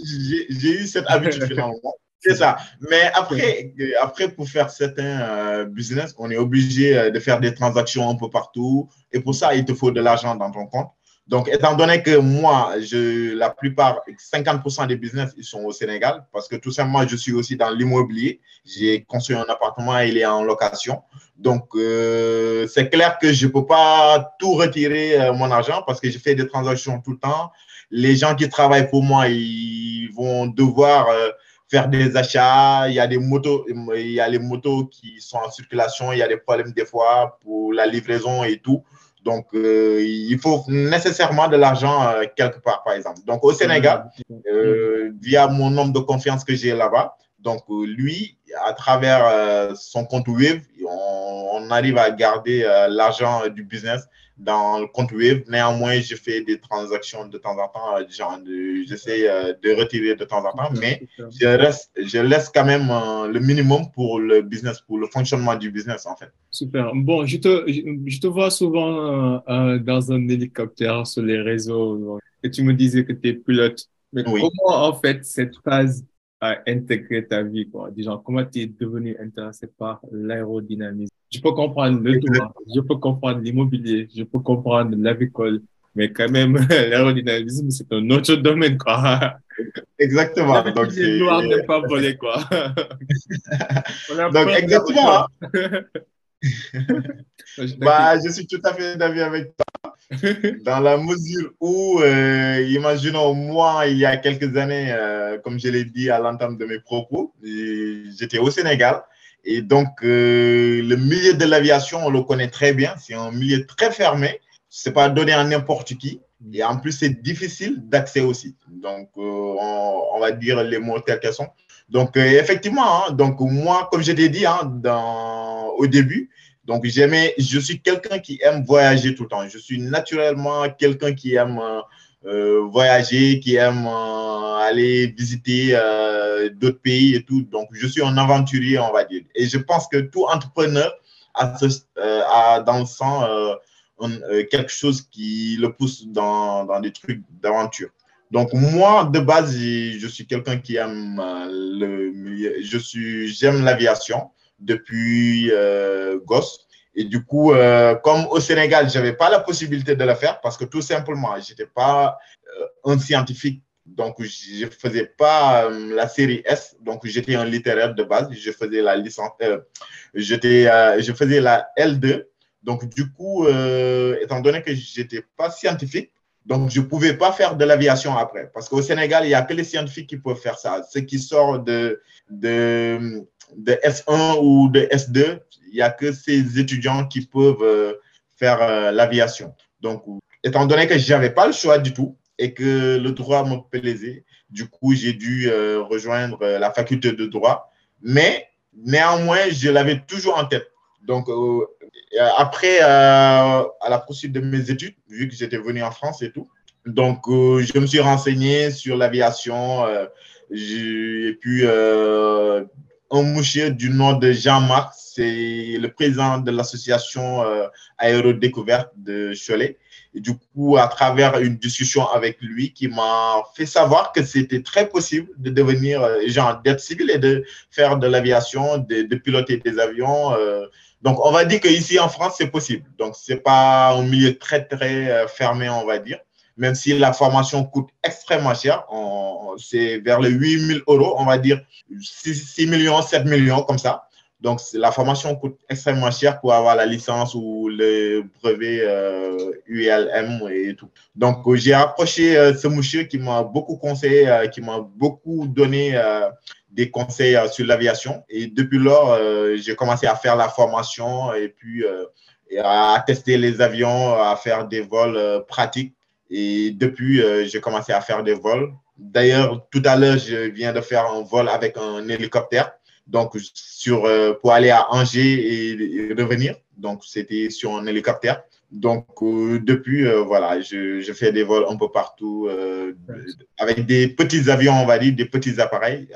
j'ai eu cette habitude finalement. C'est ça. Mais après, après, pour faire certains euh, business, on est obligé de faire des transactions un peu partout. Et pour ça, il te faut de l'argent dans ton compte. Donc, étant donné que moi, je, la plupart, 50% des business, ils sont au Sénégal, parce que tout simplement, je suis aussi dans l'immobilier. J'ai construit un appartement, il est en location. Donc, euh, c'est clair que je ne peux pas tout retirer euh, mon argent parce que je fais des transactions tout le temps. Les gens qui travaillent pour moi, ils vont devoir euh, faire des achats. Il y a des motos, il y a les motos qui sont en circulation. Il y a des problèmes des fois pour la livraison et tout. Donc, euh, il faut nécessairement de l'argent euh, quelque part, par exemple. Donc, au Sénégal, euh, via mon homme de confiance que j'ai là-bas, donc lui, à travers son compte Wave, on, arrive à garder l'argent du business dans le compte Wave. Néanmoins, je fais des transactions de temps en temps, genre j'essaie de retirer de temps en temps, mais je, reste, je laisse quand même le minimum pour le business, pour le fonctionnement du business, en fait. Super. Bon, je te, je, te vois souvent euh, euh, dans un hélicoptère sur les réseaux et tu me disais que tu es pilote. Mais comment, en fait, cette phase a intégré ta vie, quoi? Disons, comment tu es devenu intéressé par l'aérodynamisme? Je peux comprendre le droit, je peux comprendre l'immobilier, je peux comprendre l'avicole, mais quand même, l'aérodynamisme, c'est un autre domaine, quoi. Exactement. Donc, c'est noir de pas voler, quoi. Donc, exactement. bah, je suis tout à fait d'avis avec toi. Dans la mesure où, euh, imaginons, moi, il y a quelques années, euh, comme je l'ai dit à l'entame de mes propos, j'étais au Sénégal. Et donc, euh, le milieu de l'aviation, on le connaît très bien. C'est un milieu très fermé. Ce n'est pas donné à n'importe qui. Et en plus, c'est difficile d'accès aussi. Donc, on, va dire les mots tels qu'ils sont. Donc, effectivement, hein, donc moi, comme je t'ai dit hein, dans, au début, donc, j'aimais, je suis quelqu'un qui aime voyager tout le temps. Je suis naturellement quelqu'un qui aime euh, voyager, qui aime euh, aller visiter euh, d'autres pays et tout. Donc, je suis un aventurier, on va dire. Et je pense que tout entrepreneur a, a dans le sang quelque chose qui le pousse dans, dans des trucs d'aventure. Donc, moi, de base, je suis quelqu'un qui aime le Je suis, j'aime l'aviation depuis euh, gosse. Et du coup, euh, comme au Sénégal, je n'avais pas la possibilité de le faire parce que tout simplement, je n'étais pas euh, un scientifique. Donc, je ne faisais pas la série S. Donc, j'étais un littéraire de base. Je faisais la licence. je faisais la L2. Donc, du coup, étant donné que je n'étais pas scientifique, donc, je ne pouvais pas faire de l'aviation après. Parce qu'au Sénégal, il n'y a que les scientifiques qui peuvent faire ça. Ceux qui sortent de, de S1 ou de S2, il n'y a que ces étudiants qui peuvent euh, faire euh, l'aviation. Donc, étant donné que je n'avais pas le choix du tout et que le droit me plaisait, du coup, j'ai dû euh, rejoindre la faculté de droit. Mais néanmoins, je l'avais toujours en tête. Donc, après, à la poursuite de mes études, vu que j'étais venu en France et tout, donc je me suis renseigné sur l'aviation. et puis, un monsieur du nom de Jean-Marc, c'est le président de l'association euh, Aérodécouverte de Cholet. Et du coup, à travers une discussion avec lui, qui m'a fait savoir que c'était très possible de devenir, euh, genre, d'être civil et de faire de l'aviation, de, piloter des avions. Euh. Donc, on va dire qu'ici en France, c'est possible. Donc, ce n'est pas un milieu très, très fermé, on va dire même si la formation coûte extrêmement cher, c'est vers les 8 000 euros, on va dire 6, millions, 7 millions comme ça. Donc, la formation coûte extrêmement cher pour avoir la licence ou le brevet ULM et tout. Donc, j'ai approché ce monsieur qui m'a beaucoup conseillé, qui m'a beaucoup donné des conseils sur l'aviation. Et depuis lors, j'ai commencé à faire la formation et puis à tester les avions, à faire des vols pratiques. Et depuis, j'ai commencé à faire des vols. D'ailleurs, tout à l'heure, je viens de faire un vol avec un hélicoptère donc sur, euh, pour aller à Angers et, revenir. Donc, c'était sur un hélicoptère. Donc, euh, depuis, euh, voilà, je, je, fais des vols un peu partout avec des petits avions, on va dire, des petits appareils.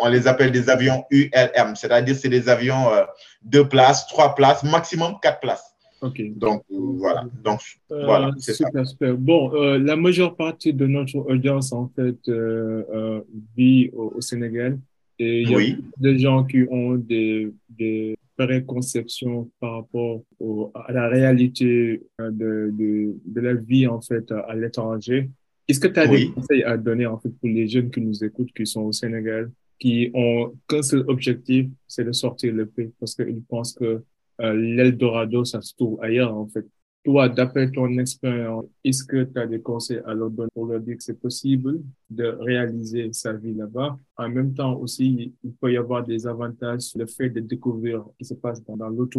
on, les appelle des avions ULM, c'est-à-dire c'est des avions deux places, trois places, maximum quatre places. Ok. Donc, voilà. Donc, voilà, c'est ça. Super. Bon, la majeure partie de notre audience, en fait, vit au Sénégal. Et il y a des gens qui ont des, des préconceptions par rapport à la réalité euh, de, de, de, la vie, en fait, à l'étranger. Est-ce que tu as des conseils à donner, en fait, pour les jeunes qui nous écoutent, qui sont au Sénégal, qui ont qu'un seul objectif, c'est de sortir le pays? Parce qu'ils pensent que euh, l'Eldorado, ça se trouve ailleurs, en fait toi, d'après ton expérience, est-ce que tu as des conseils à leur donner pour leur dire que c'est possible de réaliser sa vie là-bas? En même temps aussi, il peut y avoir des avantages, le fait de découvrir ce qui se passe dans, bout,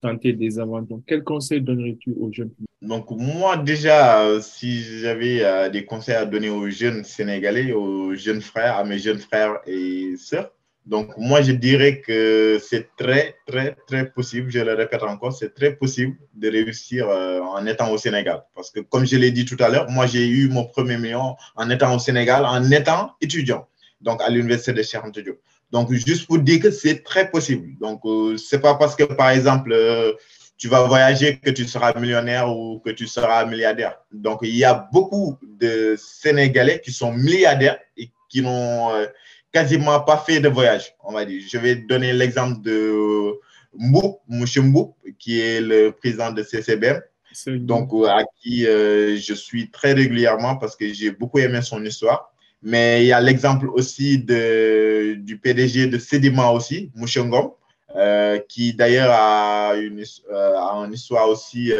tenter des aventures. Quels conseils donnerais-tu aux jeunes? Donc, moi, déjà, euh, si j'avais euh, des conseils à donner aux jeunes Sénégalais, aux jeunes frères, à mes jeunes frères et sœurs, donc, moi, je dirais que c'est très, très, très possible, je le répète encore, c'est très possible de réussir euh, en étant au Sénégal. Parce que, comme je l'ai dit tout à l'heure, moi, j'ai eu mon premier million en étant au Sénégal, en étant étudiant, donc à l'université de Cheikh Donc, juste pour dire que c'est très possible. Donc, euh, c'est pas parce que, par exemple, euh, tu vas voyager que tu seras millionnaire ou que tu seras milliardaire. Donc, il y a beaucoup de Sénégalais qui sont milliardaires et qui n'ont quasiment pas fait de voyage, on va dire. Je vais donner l'exemple de Mboup, M. Mboup, qui est le président de CCBM, donc à qui euh, je suis très régulièrement parce que j'ai beaucoup aimé son histoire. Mais il y a l'exemple aussi de, du PDG de Sedima aussi, Mouchengom, euh, qui d'ailleurs a une, euh, une histoire aussi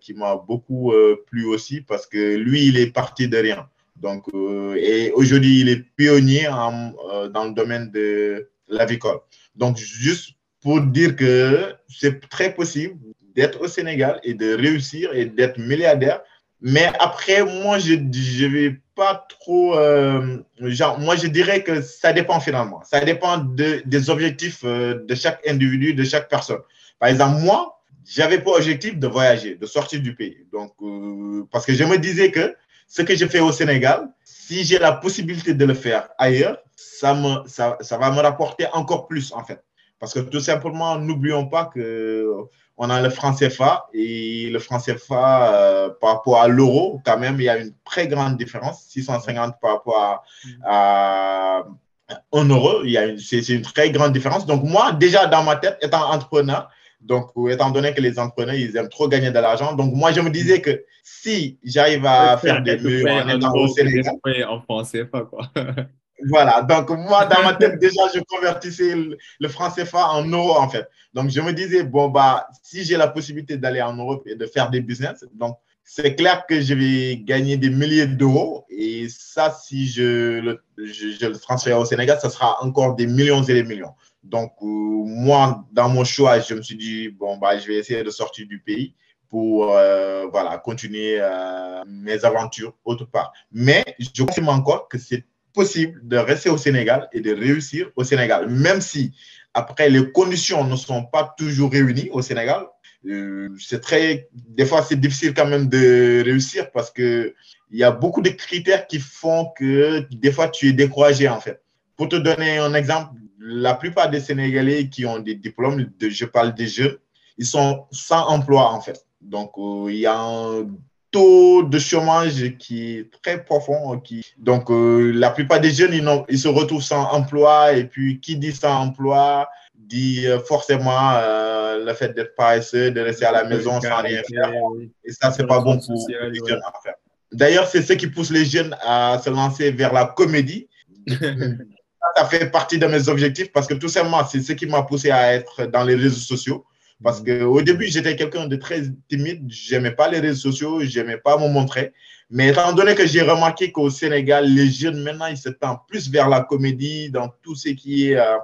qui m'a beaucoup plu aussi parce que lui, il est parti de rien. Donc, euh, et aujourd'hui, il est pionnier euh, dans le domaine de l'avicole. Donc, juste pour dire que c'est très possible d'être au Sénégal et de réussir et d'être milliardaire. Mais après, moi, je ne vais pas trop. Euh, genre, moi, je dirais que ça dépend finalement. Ça dépend de, des objectifs de chaque individu, de chaque personne. Par exemple, moi, j'avais pas objectif de voyager, de sortir du pays. Donc, parce que je me disais que ce que je fais au Sénégal, si j'ai la possibilité de le faire ailleurs, ça, me, ça, ça, va me rapporter encore plus en fait. Parce que tout simplement, n'oublions pas que on a le franc CFA et le franc CFA euh, par rapport à l'euro, quand même, il y a une très grande différence, 650 par rapport à, à 1 euro, c'est une très grande différence. Donc moi, déjà dans ma tête, étant entrepreneur, donc, étant donné que les entrepreneurs, ils aiment trop gagner de l'argent. Donc, moi, je me disais que si j'arrive à faire des en étant au Sénégal. En français, pas quoi. voilà. Donc, moi, dans ma tête, déjà, je convertissais le, franc CFA en euros, en fait. Donc, je me disais, bon, bah, si j'ai la possibilité d'aller en Europe et de faire des business, donc, c'est clair que je vais gagner des milliers d'euros. Et ça, si je le, je, je le transfère au Sénégal, ça sera encore des millions et des millions. Donc, euh, moi, dans mon choix, je me suis dit, bon, bah, je vais essayer de sortir du pays pour euh, voilà, continuer euh, mes aventures autre part. Mais je confirme encore que c'est possible de rester au Sénégal et de réussir au Sénégal, même si après les conditions ne sont pas toujours réunies au Sénégal. c'est très, des fois, c'est difficile quand même de réussir parce que il y a beaucoup de critères qui font que des fois tu es découragé en fait. Pour te donner un exemple, la plupart des Sénégalais qui ont des diplômes, de, je parle des jeunes, ils sont sans emploi en fait. Donc, euh, il y a un taux de chômage qui est très profond. Qui... Donc, euh, la plupart des jeunes, ils, ils, se retrouvent sans emploi. Et puis, qui dit sans emploi dit euh, forcément le fait d'être paresseux, de rester à la maison sans rien faire. Et ça, c'est pas bon pour les jeunes à faire. D'ailleurs, c'est ce qui pousse les jeunes à se lancer vers la comédie. ça fait partie de mes objectifs parce que tout simplement, c'est ce qui m'a poussé à être dans les réseaux sociaux. Parce qu'au début, j'étais quelqu'un de très timide. Je n'aimais pas les réseaux sociaux, je n'aimais pas me montrer. Mais étant donné que j'ai remarqué qu'au Sénégal, les jeunes, maintenant, ils se tendent plus vers la comédie, dans tout ce qui est euh,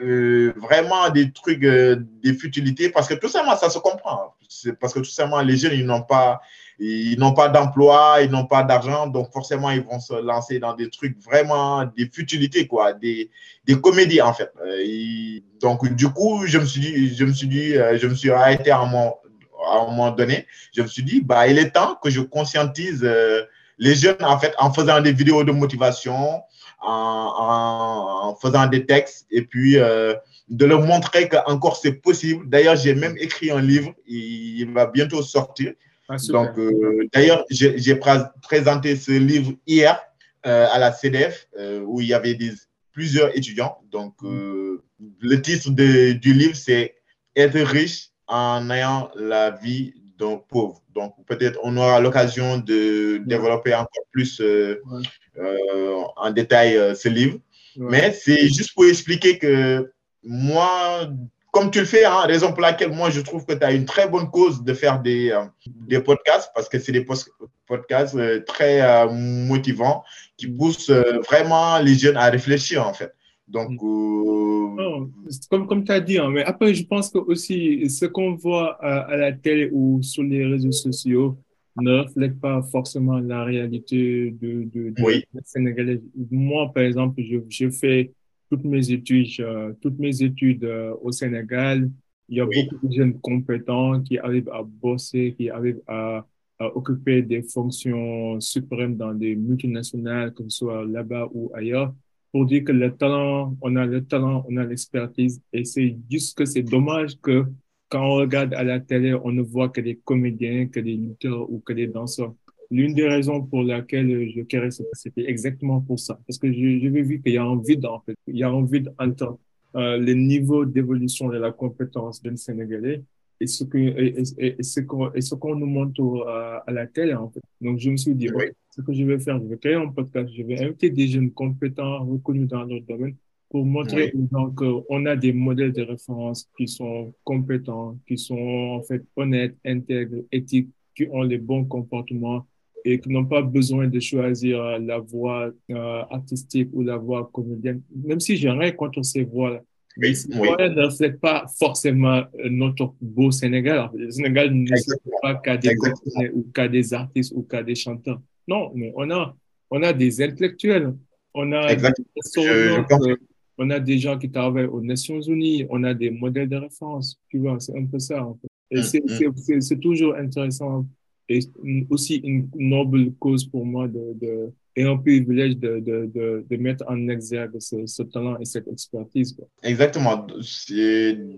euh, vraiment des trucs, euh, des futilités, parce que tout simplement, ça se comprend. Parce que tout simplement, les jeunes, ils n'ont pas, ils n'ont pas d'emploi, ils n'ont pas d'argent, donc forcément, ils vont se lancer dans des trucs vraiment, des futilités, quoi, des, des comédies, en fait. Euh, donc, du coup, je me suis dit, je me suis dit, euh, je me suis arrêté à un moment, à un moment donné, je me suis dit, bah, il est temps que je conscientise les jeunes, en fait, en faisant des vidéos de motivation, en, en faisant des textes, et puis de leur montrer qu'encore c'est possible. D'ailleurs, j'ai même écrit un livre, il va bientôt sortir. Ah, Donc, euh, d'ailleurs, j'ai présenté ce livre hier euh, à la CDF euh, où il y avait des, plusieurs étudiants. Donc, mm. le titre de, du livre, c'est Être riche en ayant la vie d'un pauvre. Donc, peut-être on aura l'occasion de développer encore plus en détail ce livre. Mais c'est juste pour expliquer que moi, comme tu le fais, hein, raison pour laquelle moi je trouve que tu as une très bonne cause de faire des, euh, des podcasts parce que c'est des podcasts euh, très euh, motivants qui poussent vraiment les jeunes à réfléchir en fait. Donc, mm. comme, comme tu as dit, hein, mais après, je pense que aussi ce qu'on voit à, la télé ou sur les réseaux sociaux ne reflète pas forcément la réalité de, de, de, Sénégalais. Moi, par exemple, je, je fais toutes mes études, euh, toutes mes études euh, au Sénégal, il y a beaucoup de jeunes compétents qui arrivent à bosser, qui arrivent à, occuper des fonctions suprêmes dans des multinationales, que ce soit là-bas ou ailleurs, pour dire que le talent, on a le talent, on a l'expertise, et c'est juste que c'est dommage que quand on regarde à la télé, on ne voit que des comédiens, que des lutteurs ou que des danseurs. L'une des raisons pour laquelle je créais c'était exactement pour ça. Parce que j'avais vu qu'il y a un vide, en fait. Il y a un vide entre euh, le niveau d'évolution de la compétence d'un Sénégalais et ce et, et, qu'on et ce qu'on nous montre à, la télé en fait. Donc je me suis dit ce que je vais faire, je vais créer un podcast, je vais inviter des jeunes compétents reconnus dans leur domaine pour montrer donc qu'on a des modèles de référence qui sont compétents, qui sont en fait honnêtes, intègres, éthiques, qui ont les bons comportements et qui n'ont pas besoin de choisir euh, la voie euh, artistique ou la voie comédienne, même si j'ai rien contre ces voies-là. Mais ces voies ne reflètent pas forcément euh, notre beau Sénégal. Le Sénégal ne pas qu'à des ou qu'à des artistes ou qu'à des chanteurs. Non, mais on a, on a des intellectuels, on a des on a des gens qui travaillent aux Nations Unies, on a des modèles de référence. Tu vois, c'est un peu ça. En fait. Et mm, mm. c'est toujours intéressant et aussi une noble cause pour moi de, de et un privilège de, de, de, mettre en exergue ce, talent et cette expertise. Exactement.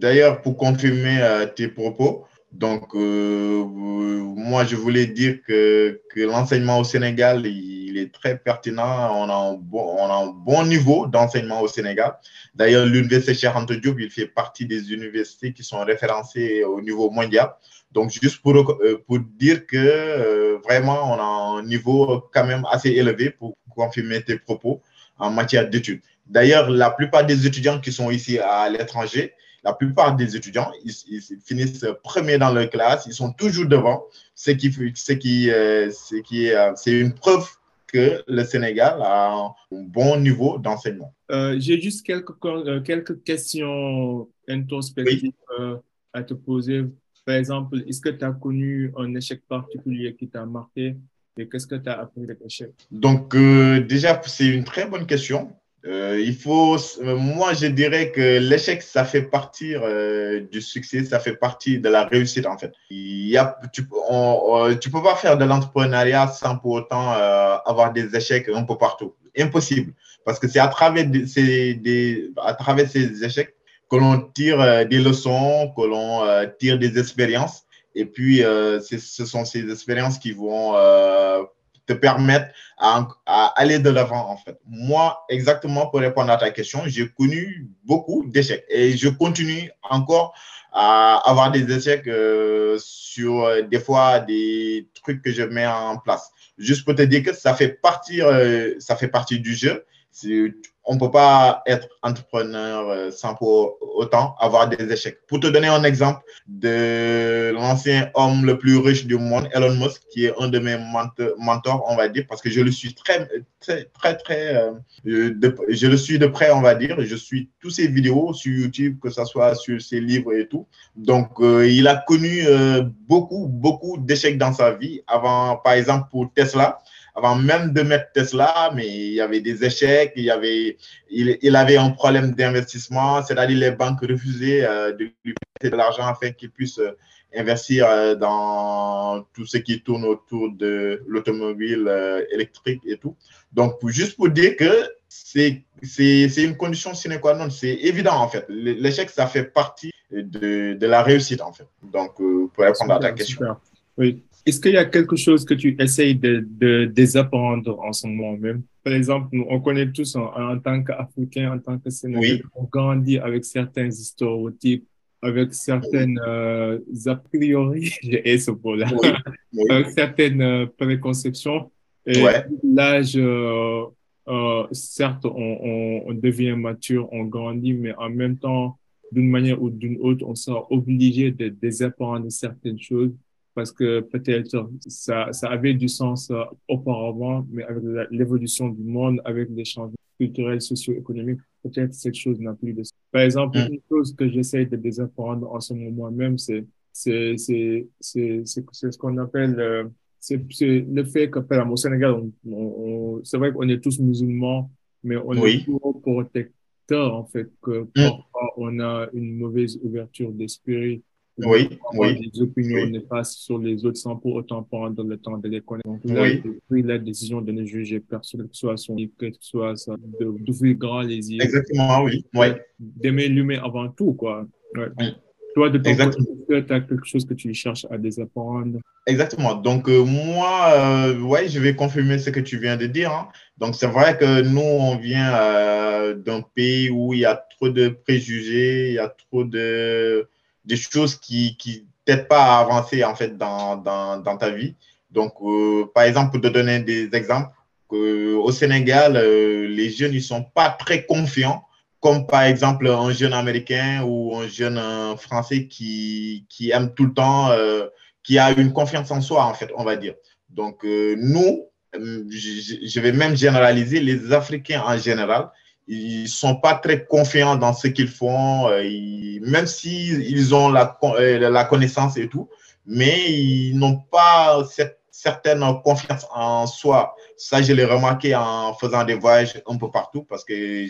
D'ailleurs, pour confirmer euh, tes propos, donc euh, moi je voulais dire que, l'enseignement au Sénégal, il est très pertinent. On a un bon, on a un bon niveau d'enseignement au Sénégal. D'ailleurs, l'université Cheikh Diop, il fait partie des universités qui sont référencées au niveau mondial. Donc, juste pour, euh, pour dire que euh, vraiment, on a un niveau quand même assez élevé pour confirmer tes propos en matière d'études. D'ailleurs, la plupart des étudiants qui sont ici à l'étranger, la plupart des étudiants, ils, finissent premiers dans leur classe, ils sont toujours devant, ce qui, ce qui, euh, ce qui c'est une preuve que le Sénégal a un bon niveau d'enseignement. J'ai juste quelques, quelques questions introspectives à te poser par exemple, est-ce que tu as connu un échec particulier qui t'a marqué et qu'est-ce que tu as appris de l'échec Donc, euh, déjà, c'est une très bonne question. Euh, il faut, euh, moi, je dirais que l'échec, ça fait partie du succès, ça fait partie de la réussite, en fait. Il y a, tu ne peux pas faire de l'entrepreneuriat sans pour autant avoir des échecs un peu partout. Impossible. Parce que c'est à travers, à travers ces échecs que l'on tire euh, des leçons, que l'on euh, tire des expériences. Et puis, euh, ce sont ces expériences qui vont te permettre à, aller de l'avant, en fait. Moi, exactement pour répondre à ta question, j'ai connu beaucoup d'échecs et je continue encore à avoir des échecs sur des fois des trucs que je mets en place. Juste pour te dire que ça fait partie, ça fait partie du jeu on ne peut pas être entrepreneur euh, sans pour autant avoir des échecs. Pour te donner un exemple de l'ancien homme le plus riche du monde, Elon Musk, qui est un de mes mentors, on va dire, parce que je le suis très, très, très, très, euh, je le suis de près, on va dire. Je suis tous ses vidéos sur YouTube, que ce soit sur ses livres et tout. Donc, euh, il a connu beaucoup, beaucoup d'échecs dans sa vie. Avant, par exemple, pour Tesla, avant même de mettre Tesla, mais il y avait des échecs, il, y avait, il, avait un problème d'investissement, c'est-à-dire les banques refusaient euh, de lui prêter de l'argent afin qu'il puisse euh, investir euh, dans tout ce qui tourne autour de l'automobile électrique et tout. Donc, juste pour dire que c'est une condition sine qua non, c'est évident en fait. L'échec, ça fait partie de, de, la réussite en fait. Donc, pour répondre à ta question. Oui. Est-ce qu'il y a quelque chose que tu essayes de, de désapprendre en ce moment même? Par exemple, on connaît tous en, tant qu'Africains, en tant que Sénégalais, on grandit avec certains stéréotypes, avec certaines euh, a priori, j'ai ce mot-là, avec certaines euh, préconceptions. Et l'âge, euh, euh, certes, on, on, devient mature, on grandit, mais en même temps, d'une manière ou d'une autre, on sera obligé de désapprendre certaines choses parce que peut-être ça, ça avait du sens euh, auparavant, mais avec l'évolution du monde, avec les changements culturels, socio-économiques, peut-être cette chose n'a plus de sens. Par exemple, mm. une chose que j'essaie de désapprendre en ce moment même, c'est c'est c'est c'est ce qu'on appelle euh, c'est le fait que par exemple, au Sénégal, on, c'est vrai qu'on est tous musulmans, mais on est toujours protecteurs en fait que mm. parfois on a une mauvaise ouverture d'esprit oui, oui. Des opinions néfastes sur les autres sans pour autant prendre le temps de les connaître. Donc, oui. pris la décision de ne juger personne, que ce soit son que ce soit d'ouvrir grand les yeux. Exactement, oui. oui. D'aimer l'humain avant tout, quoi. Ouais. Toi, de ton côté, tu as quelque chose que tu cherches à désapprendre? Exactement. Donc, euh, moi, euh, ouais, je vais confirmer ce que tu viens de dire. Hein. Donc, c'est vrai que nous, on vient euh, d'un pays où il y a trop de préjugés, il y a trop de des choses qui qui t'aident pas à avancer en fait dans, dans, dans ta vie. Donc, euh, par exemple, pour te donner des exemples, au Sénégal, euh, les jeunes ils sont pas très confiants, comme par exemple un jeune américain ou un jeune euh, français qui, qui aime tout le temps, qui a une confiance en soi en fait, on va dire. Donc, nous, je vais même généraliser les Africains en général ils sont pas très confiants dans ce qu'ils font, euh, même s'ils ils ont la, euh, la connaissance et tout, mais ils n'ont pas cette certaine confiance en soi. Ça, je l'ai remarqué en faisant des voyages un peu partout parce que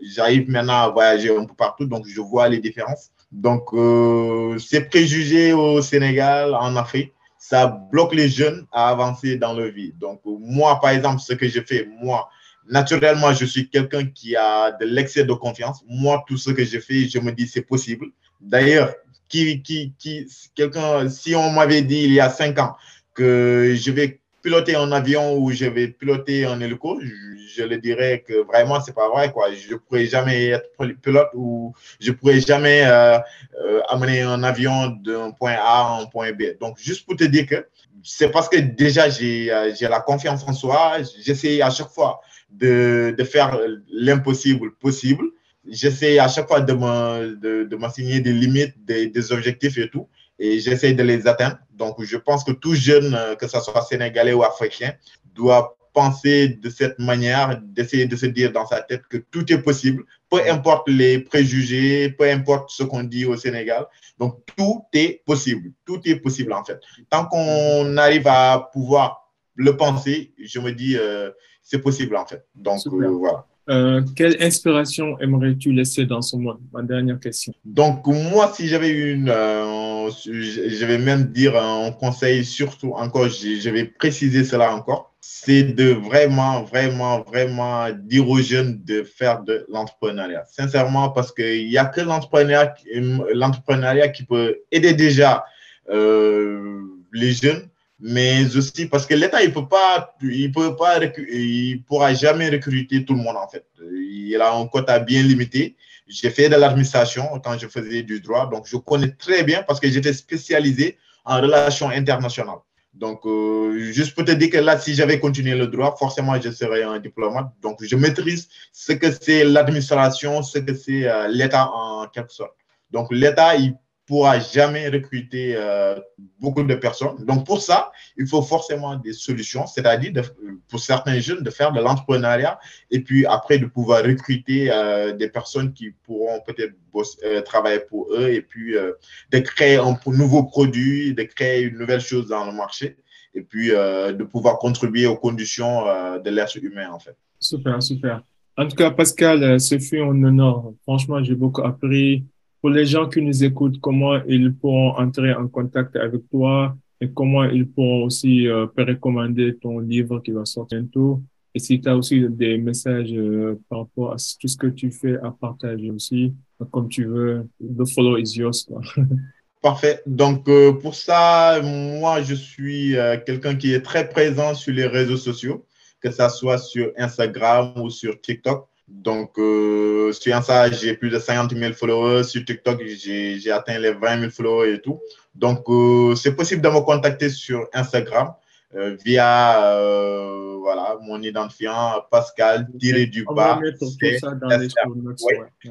j'arrive maintenant à voyager un peu partout, donc je vois les différences. Donc, euh, ces préjugés au Sénégal, en Afrique, ça bloque les jeunes à avancer dans leur vie. Donc, moi, par exemple, ce que je fais, moi, naturellement, je suis quelqu'un qui a de l'excès de confiance. Moi, tout ce que je fais, je me dis c'est possible. D'ailleurs, qui, qui, qui, quelqu'un, si on m'avait dit il y a cinq ans que je vais piloter un avion ou je vais piloter un hélico, je, le dirais que vraiment, c'est pas vrai. Quoi. Je ne pourrais jamais être pilote ou je ne pourrais jamais euh, euh, amener un avion d'un point A à un point B. Donc, juste pour te dire que c'est parce que déjà, j'ai euh, la confiance en soi. J'essaie à chaque fois de, de faire l'impossible possible. J'essaie à chaque fois de m'assigner de, de des limites, des, des, objectifs et tout, et j'essaie de les atteindre. Donc, je pense que tout jeune, euh, que ce soit sénégalais ou africain, doit penser de cette manière, d'essayer de se dire dans sa tête que tout est possible, peu importe les préjugés, peu importe ce qu'on dit au Sénégal. Donc, tout est possible. Tout est possible, en fait. Tant qu'on arrive à pouvoir le penser, je me dis, euh, c'est possible en fait. Donc euh, voilà. Euh, quelle inspiration aimerais-tu laisser dans ce monde? Ma dernière question. Donc, moi, si j'avais une, euh, je vais même dire un conseil, surtout encore, je, vais préciser cela encore, c'est de vraiment, vraiment, vraiment dire aux jeunes de faire de l'entrepreneuriat. Sincèrement, parce qu'il n'y a que l'entrepreneuriat qui peut aider déjà les jeunes mais aussi parce que l'État, il peut pas, il peut pas, il pourra jamais recruter tout le monde en fait. Il a un quota bien limité. J'ai fait de l'administration quand je faisais du droit, donc je connais très bien parce que j'étais spécialisé en relations internationales. Donc, euh, juste pour te dire que là, si j'avais continué le droit, forcément, je serais un diplomate. Donc, je maîtrise ce que c'est l'administration, ce que c'est euh, l'État en quelque sorte. Donc, l'État, il pourra jamais recruter euh, beaucoup de personnes. Donc, pour ça, il faut forcément des solutions, c'est-à-dire pour certains jeunes de faire de l'entrepreneuriat et puis après de pouvoir recruter euh, des personnes qui pourront peut-être euh, travailler pour eux et puis de créer un nouveau produit, de créer une nouvelle chose dans le marché et puis de pouvoir contribuer aux conditions de l'être humain en fait. Super, super. En tout cas, Pascal, ce fut un honneur. Franchement, j'ai beaucoup appris pour les gens qui nous écoutent, comment ils pourront entrer en contact avec toi et comment ils pourront aussi euh, recommander ton livre qui va sortir bientôt. Et si tu as aussi des messages euh, par rapport à tout ce que tu fais à partager aussi, comme tu veux, the follow is yours. Parfait. Donc, euh, pour ça, moi, je suis euh, quelqu'un qui est très présent sur les réseaux sociaux, que ça soit sur Instagram ou sur TikTok. Donc, euh, sur Insta, j'ai plus de 50 000 followers. Sur TikTok, j'ai atteint les 20 000 followers et tout. Donc, euh, c'est possible de me contacter sur Instagram euh, via euh, voilà, mon identifiant Pascal tiré du bas.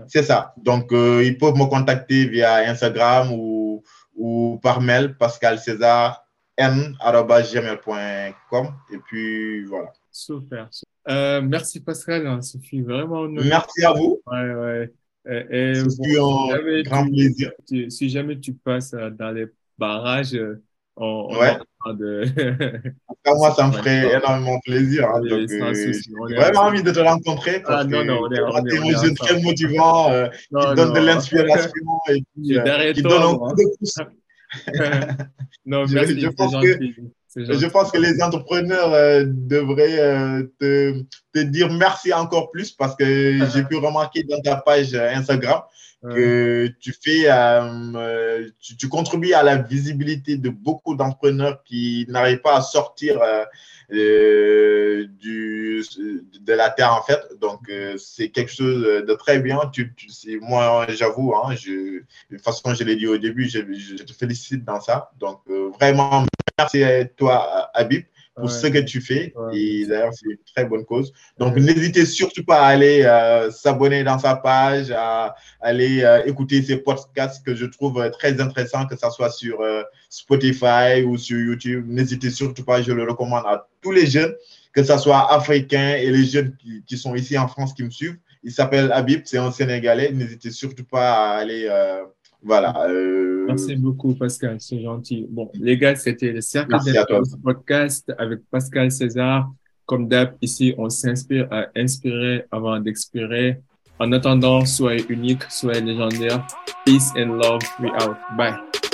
C'est ça. Donc, ils peuvent me contacter via Instagram ou, ou par mail pascal césar n.gmail.com et puis voilà. Super. Euh, merci Pascal, hein, ça fut vraiment Merci à vous. Ouais, ouais. Et, un si grand plaisir. si jamais tu passes euh, dans les barrages, euh, on, ouais. de... moi, ça me ferait énormément plaisir. Hein, donc, j'ai vraiment envie de te rencontrer parce ah, non, non, on est, on est, on très motivant, euh, non, qui donne de l'inspiration et puis, euh, qui donne un coup de pouce. non, merci, je, je pense que je pense que les entrepreneurs euh, devraient euh, te, te, dire merci encore plus parce que j'ai pu remarquer dans ta page Instagram que tu fais, euh, tu, tu, contribues à la visibilité de beaucoup d'entrepreneurs qui n'arrivent pas à sortir euh, du, de la terre en fait. Donc euh, c'est quelque chose de très bien. Tu, tu moi, j'avoue, hein, je, de toute façon, je l'ai dit au début, je, je, te félicite dans ça. Donc vraiment, merci à toi, Habib pour ce que tu fais. Et d'ailleurs, c'est une très bonne cause. Donc, n'hésitez surtout pas à aller euh, s'abonner dans sa page, à aller euh, écouter ses podcasts que je trouve euh, très intéressants, que ce soit sur Spotify ou sur YouTube. N'hésitez surtout pas, je le recommande à tous les jeunes, que ce soit africains et les jeunes qui, qui sont ici en France qui me suivent. Il s'appelle Habib, c'est un Sénégalais. N'hésitez surtout pas à aller voilà. Euh... Merci beaucoup, Pascal. C'est gentil. Bon, les gars, c'était le Cercle de podcast avec Pascal César. Comme d'hab, ici, on s'inspire à inspirer avant d'expirer. En attendant, soyez unique, soyez légendaire. Peace and love. We out. Bye.